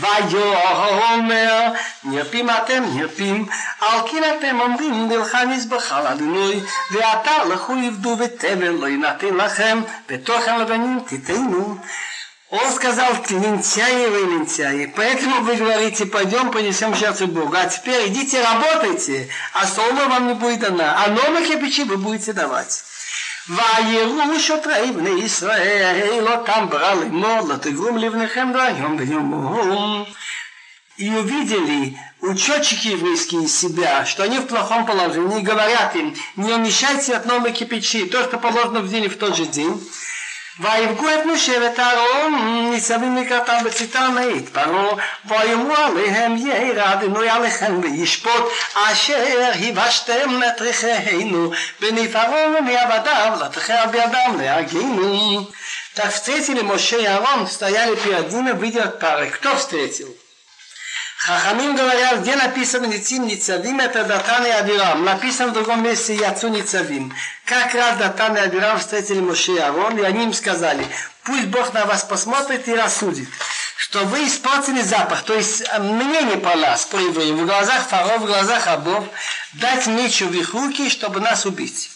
ויאמר נרפים אתם נרפים על כן אתם אומרים נלכה נזבחה לאדוני ועתה לכו עבדו ותבן לא יינתן לכם ותוכן לבנים תיתנו Он сказал, лентяи вы лентяи, поэтому вы говорите, пойдем понесем жертву Богу. А теперь идите работайте, а солома вам не будет дана, а новых кирпичи вы будете давать. ויראו שוטרי בני ישראל אותם ברא לאמור לא תגרום לבניכם והיום ביומום. И увидели учетчики еврейские себя, что они в плохом положении, говорят им, не умещайте от новой кипячи, то, что положено в день и в тот же день. ויבגו את משה ואת אהרון ניצבים לקראתם בציטה מאת פרעה ויאמרו עליהם ירא אדוני עליכם וישפוט אשר הבשתם את ריחינו בני פרעה ומעבדיו לתחר בידם להגינו Так встретили Моше и Аарон, стояли перед ними, видят пары. Кто встретил? Хахамим говорят, где написано Ницим Ницавим, это Датан и Абирам. Написано в другом месте Яцу Ницавим. Как раз Датан и Абирам встретили Моше и Арон, и они им сказали, пусть Бог на вас посмотрит и рассудит, что вы испортили запах, то есть мнение по нас, по евреям, в глазах фараона, в глазах рабов, дать меч в их руки, чтобы нас убить.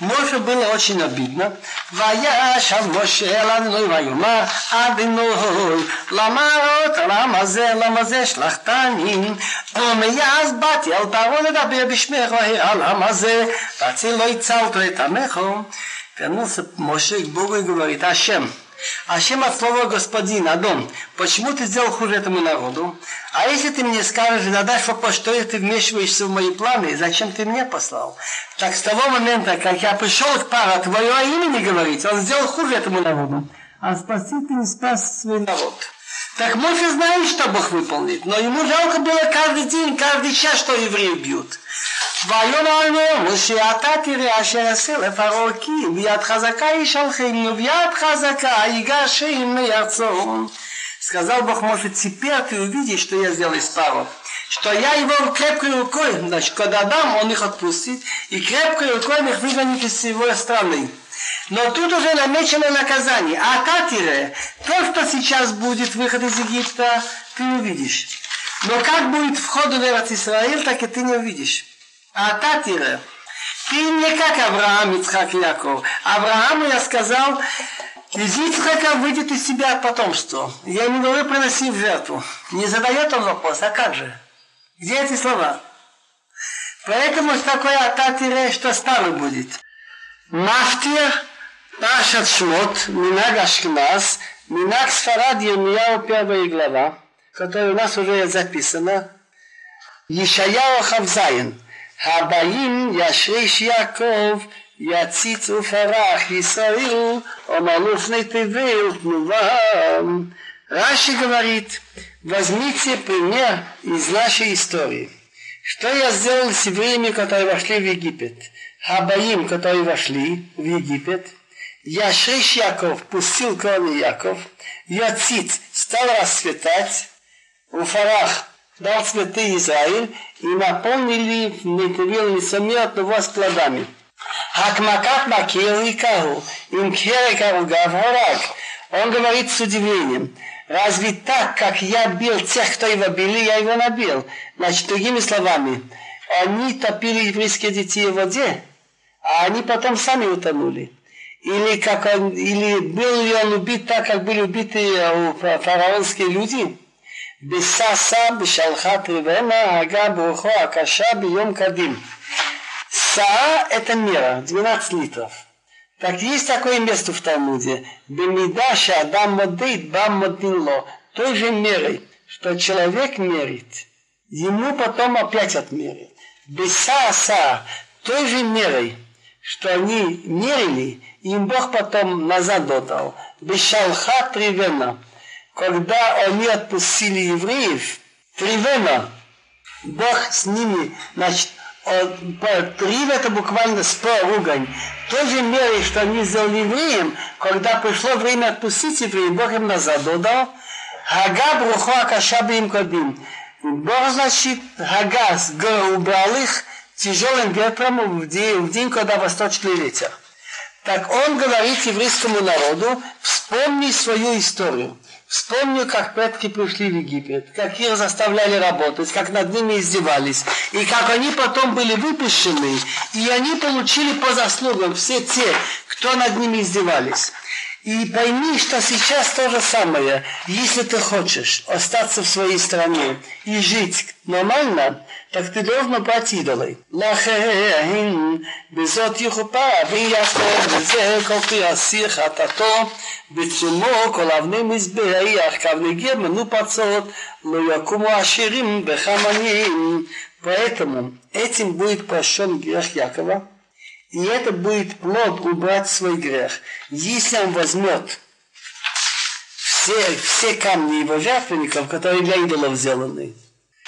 Моше было очень обидно. וישב משה אל אדוני ויאמר אדוני למה אות למה זה למה זה שלחתני ומאז באתי אל פרעה לדבר בשמך למה זה תציל לא הצלת את עמך Вернулся Моше к Богу и говорит, Ашем, Ашем от слова господин, Адон, почему ты сделал хуже этому народу? А если ты мне скажешь, задашь вопрос, что ты вмешиваешься в мои планы, зачем ты мне послал? Так с того момента, как я пришел к пару, твое имя не говорить, он сделал хуже этому народу. А спасти ты не спас свой народ. Так Моше знает, что Бог выполнит, но ему жалко было каждый день, каждый час, что евреи бьют. ויאמר לו משה אתה תראה אשר אעשה לפרעה כי ביד חזקה ישלחנו ביד חזקה ייגשם מארצו. Сказал Бог, может, теперь ты увидишь, что я сделал из пару. Что я его крепкой рукой, значит, когда дам, он их отпустит, и крепкой рукой их выгонит из его страны. Но тут уже намечено наказание. А Татире, то, что сейчас будет выход из Египта, ты увидишь. Но как будет вход в Израиль, так и ты не увидишь. А Татире, ты не как Авраам, Ицхак Яков. Аврааму я сказал, из Ицхака выйдет из себя потомство. Я не говорю приноси в жертву. Не задает он вопрос, а как же? Где эти слова? Поэтому такое ататире, что старый будет. Мафтир, Пашат Шмот, Минаг Ашкнас, Минаг Сфарад Ермияу, первая глава, которая у нас уже записана. Ешаяу Хавзайн. הבאים ישריש יעקב יציץ ופרח ישראל ומלוך נתיבי ותנובה. Раши говорит, возьмите пример из нашей истории. Что я сделал с евреями, которые вошли в Египет? Хабаим, которые вошли в Египет. Яшриш Яков пустил корни Яков. Яцит стал расцветать. Уфарах дал цветы Израиль и наполнили Нетевил несомненно вас плодами. Хакмакат макил и каху, им керека угаварак. Он говорит с удивлением, разве так, как я бил тех, кто его били, я его набил? Значит, другими словами, они топили еврейские детей в воде, а они потом сами утонули. Или, как он, или был ли он убит так, как были убиты э, фараонские люди? Бесаса, Бешалхат, Ривена, Ага, Брухо, Акаша, Бием, Кадим. Саа – это мера, 12 литров. Так есть такое место в Талмуде. Бемидаша, Адам Модейт, Бам Модинло. Той же мерой, что человек мерит, ему потом опять отмерит. Бесаса, той же мерой – что они мерили, им Бог потом назад додал. Бешалха привена когда они отпустили евреев, Тривена, Бог с ними, значит, Трив это буквально спор, ругань. В той же мере, что они сделали евреям, когда пришло время отпустить евреев, Бог им назад дал. Хага брухо акаша им кадим. Бог, значит, Хага убрал их тяжелым ветром в день, в день, когда восточный ветер. Так он говорит еврейскому народу, вспомни свою историю. Вспомню, как предки пришли в Египет, как их заставляли работать, как над ними издевались, и как они потом были выпущены, и они получили по заслугам все те, кто над ними издевались. И пойми, что сейчас то же самое. Если ты хочешь остаться в своей стране и жить нормально, так ты должен брать идолы. לכן בזאת יכופר אבי יעקב וזה כל פי אסיר חטאתו בתשומו כל אבני מזבח כאבני גר מנופצות לא יקומו עשירים בחמנים. Поэтому этим будет прощен грех Якова, И это будет плод убрать свой грех. Если он возьмет все, все камни его жертвенников, которые для идолов сделаны,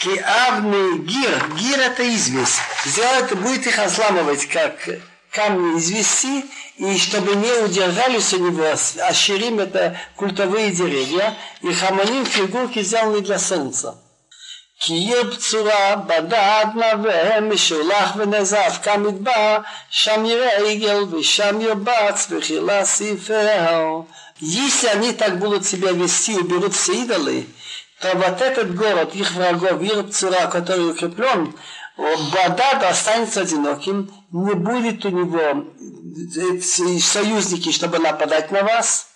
Киавный гир, гир это известь. Сделать будет их разламывать, как камни извести, и чтобы не удержались у него, аширим это культовые деревья, и хаманим фигурки сделаны для солнца. כי יהיה בצורה בדד נווה משולח ונזף כמדבר שם יראה עגל ושם ירבץ וחילה ספר. Если они так будут себя вести, уберут все идолы, то вот этот город, их врагов, их цура, который укреплен, Бадад останется одиноким, не будет у него союзники, чтобы нападать на вас,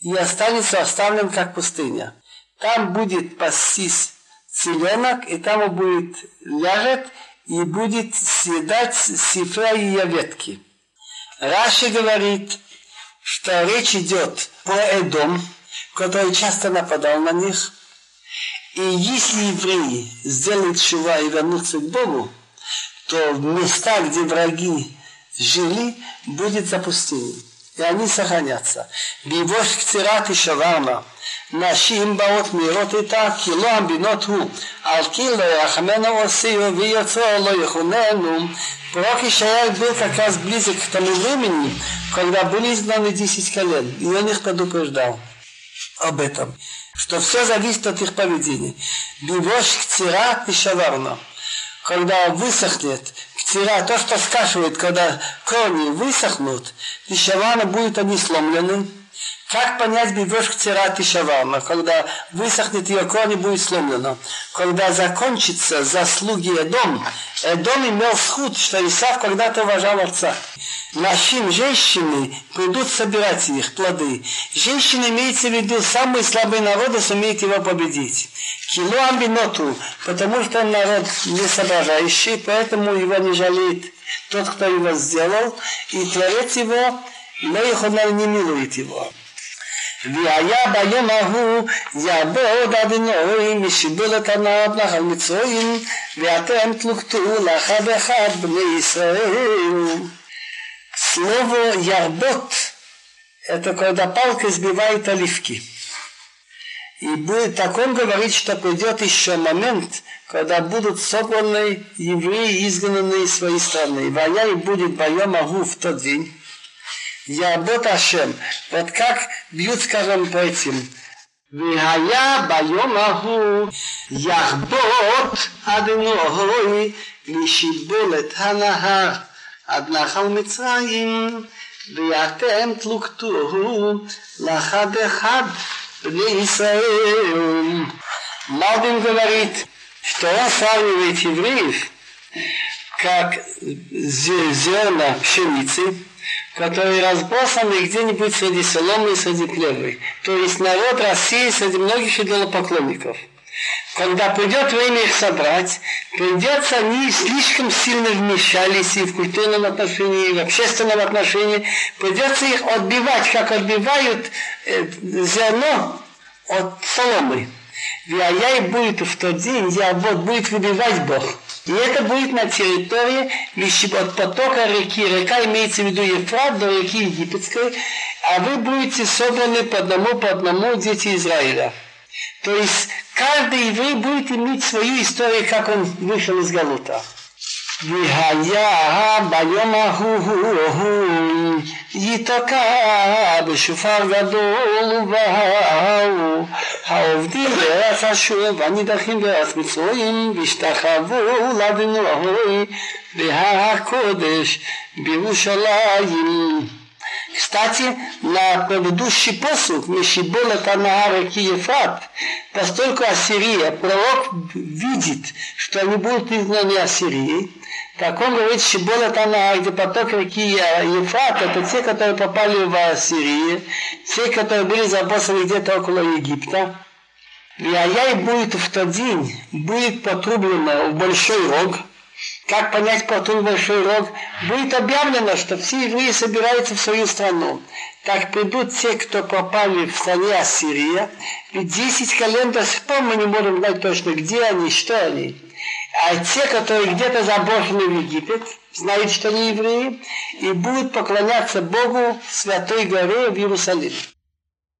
и останется оставлен как пустыня. Там будет пастись селенок, и там он будет ляжет и будет съедать сифра и ветки. Раши говорит, что речь идет про Эдом, который часто нападал на них. И если евреи сделают шува и вернутся к Богу, то в места, где враги жили, будет запустение. И они сохранятся. Бивош кцират и шаварма – נשים באות מראות איתה כי לא המבינות הוא על כי לא ירחמנו עושיו ויוצרו לא יכוננו Пророк Ишая был как раз близок к тому времени, когда были изгнаны 10 колен, и он их предупреждал об этом, что все зависит от их поведения. Бивош кцира и шаварна. Когда высохнет кцира, то, что скашивает, когда корни высохнут, и шаварна будет они сломлены, как понять бивешку цират и когда высохнет ее корни, будет сломлено. Когда закончится заслуги Эдом, Эдом имел сход, что Исав когда-то уважал отца. Нашим женщины придут собирать их плоды. Женщины имеется в виду самые слабые народы сумеют его победить. Кило амбиноту, потому что народ не соображающий, поэтому его не жалеет тот, кто его сделал, и Творец его, но их он не милует его. והיה ביום ההוא יעבוד אדינוי משיבולת הנער נחל מצרים ואתם תלוקטו לאחד אחד בני ישראל. Слово «ярбот» – это когда палка сбивает оливки. И будет, так он говорит, что придет еще момент, когда будут собраны евреи, изгнанные из своей страны. Вая и будет боем Агу в тот день. Ябот Ашем. Вот как бьют, скажем, по этим. והיה ביום ההוא יחבוט אדנוי לשיבולת הנהר עד נחל מצרים ואתם תלוקתוהו לאחד אחד בני ישראל. Малбин говорит, что он сравнивает евреев как зерна пшеницы, которые разбросаны где-нибудь среди соломы и среди плевы. То есть народ России среди многих идолопоклонников. Когда придет время их собрать, придется они слишком сильно вмешались и в культурном отношении, и в общественном отношении. Придется их отбивать, как отбивают э, зерно от соломы. Виаяй будет в тот день, я вот будет выбивать Бог. И это будет на территории от потока реки. Река имеется в виду Ефрат до реки Египетской, а вы будете собраны по одному по одному дети Израиля. То есть каждый еврей будет иметь свою историю, как он вышел из Галута. והיה ביום ההוא ייתקע בשופר גדול ובאו העובדים בארץ אשור והנידחים בארץ מצרים והשתחוו לאדנו ההוי בהר הקודש בירושלים Кстати, на предыдущий посуд Мешибола Танаа реки Ефрат, поскольку Ассирия, пророк видит, что они будут изгнаны Ассирией, так он говорит, Шибола Танаа, где поток реки Ефрат, это те, которые попали в Ассирию, те, которые были забросаны где-то около Египта. И Аяй будет в тот день, будет потрублено в большой рог, как понять потом большой рог, будет объявлено, что все евреи собираются в свою страну. Так придут те, кто попали в стране Ассирия, ведь 10 колен до сих пор мы не можем знать точно, где они, что они. А те, которые где-то заброшены в Египет, знают, что они евреи, и будут поклоняться Богу в Святой горе в Иерусалиме.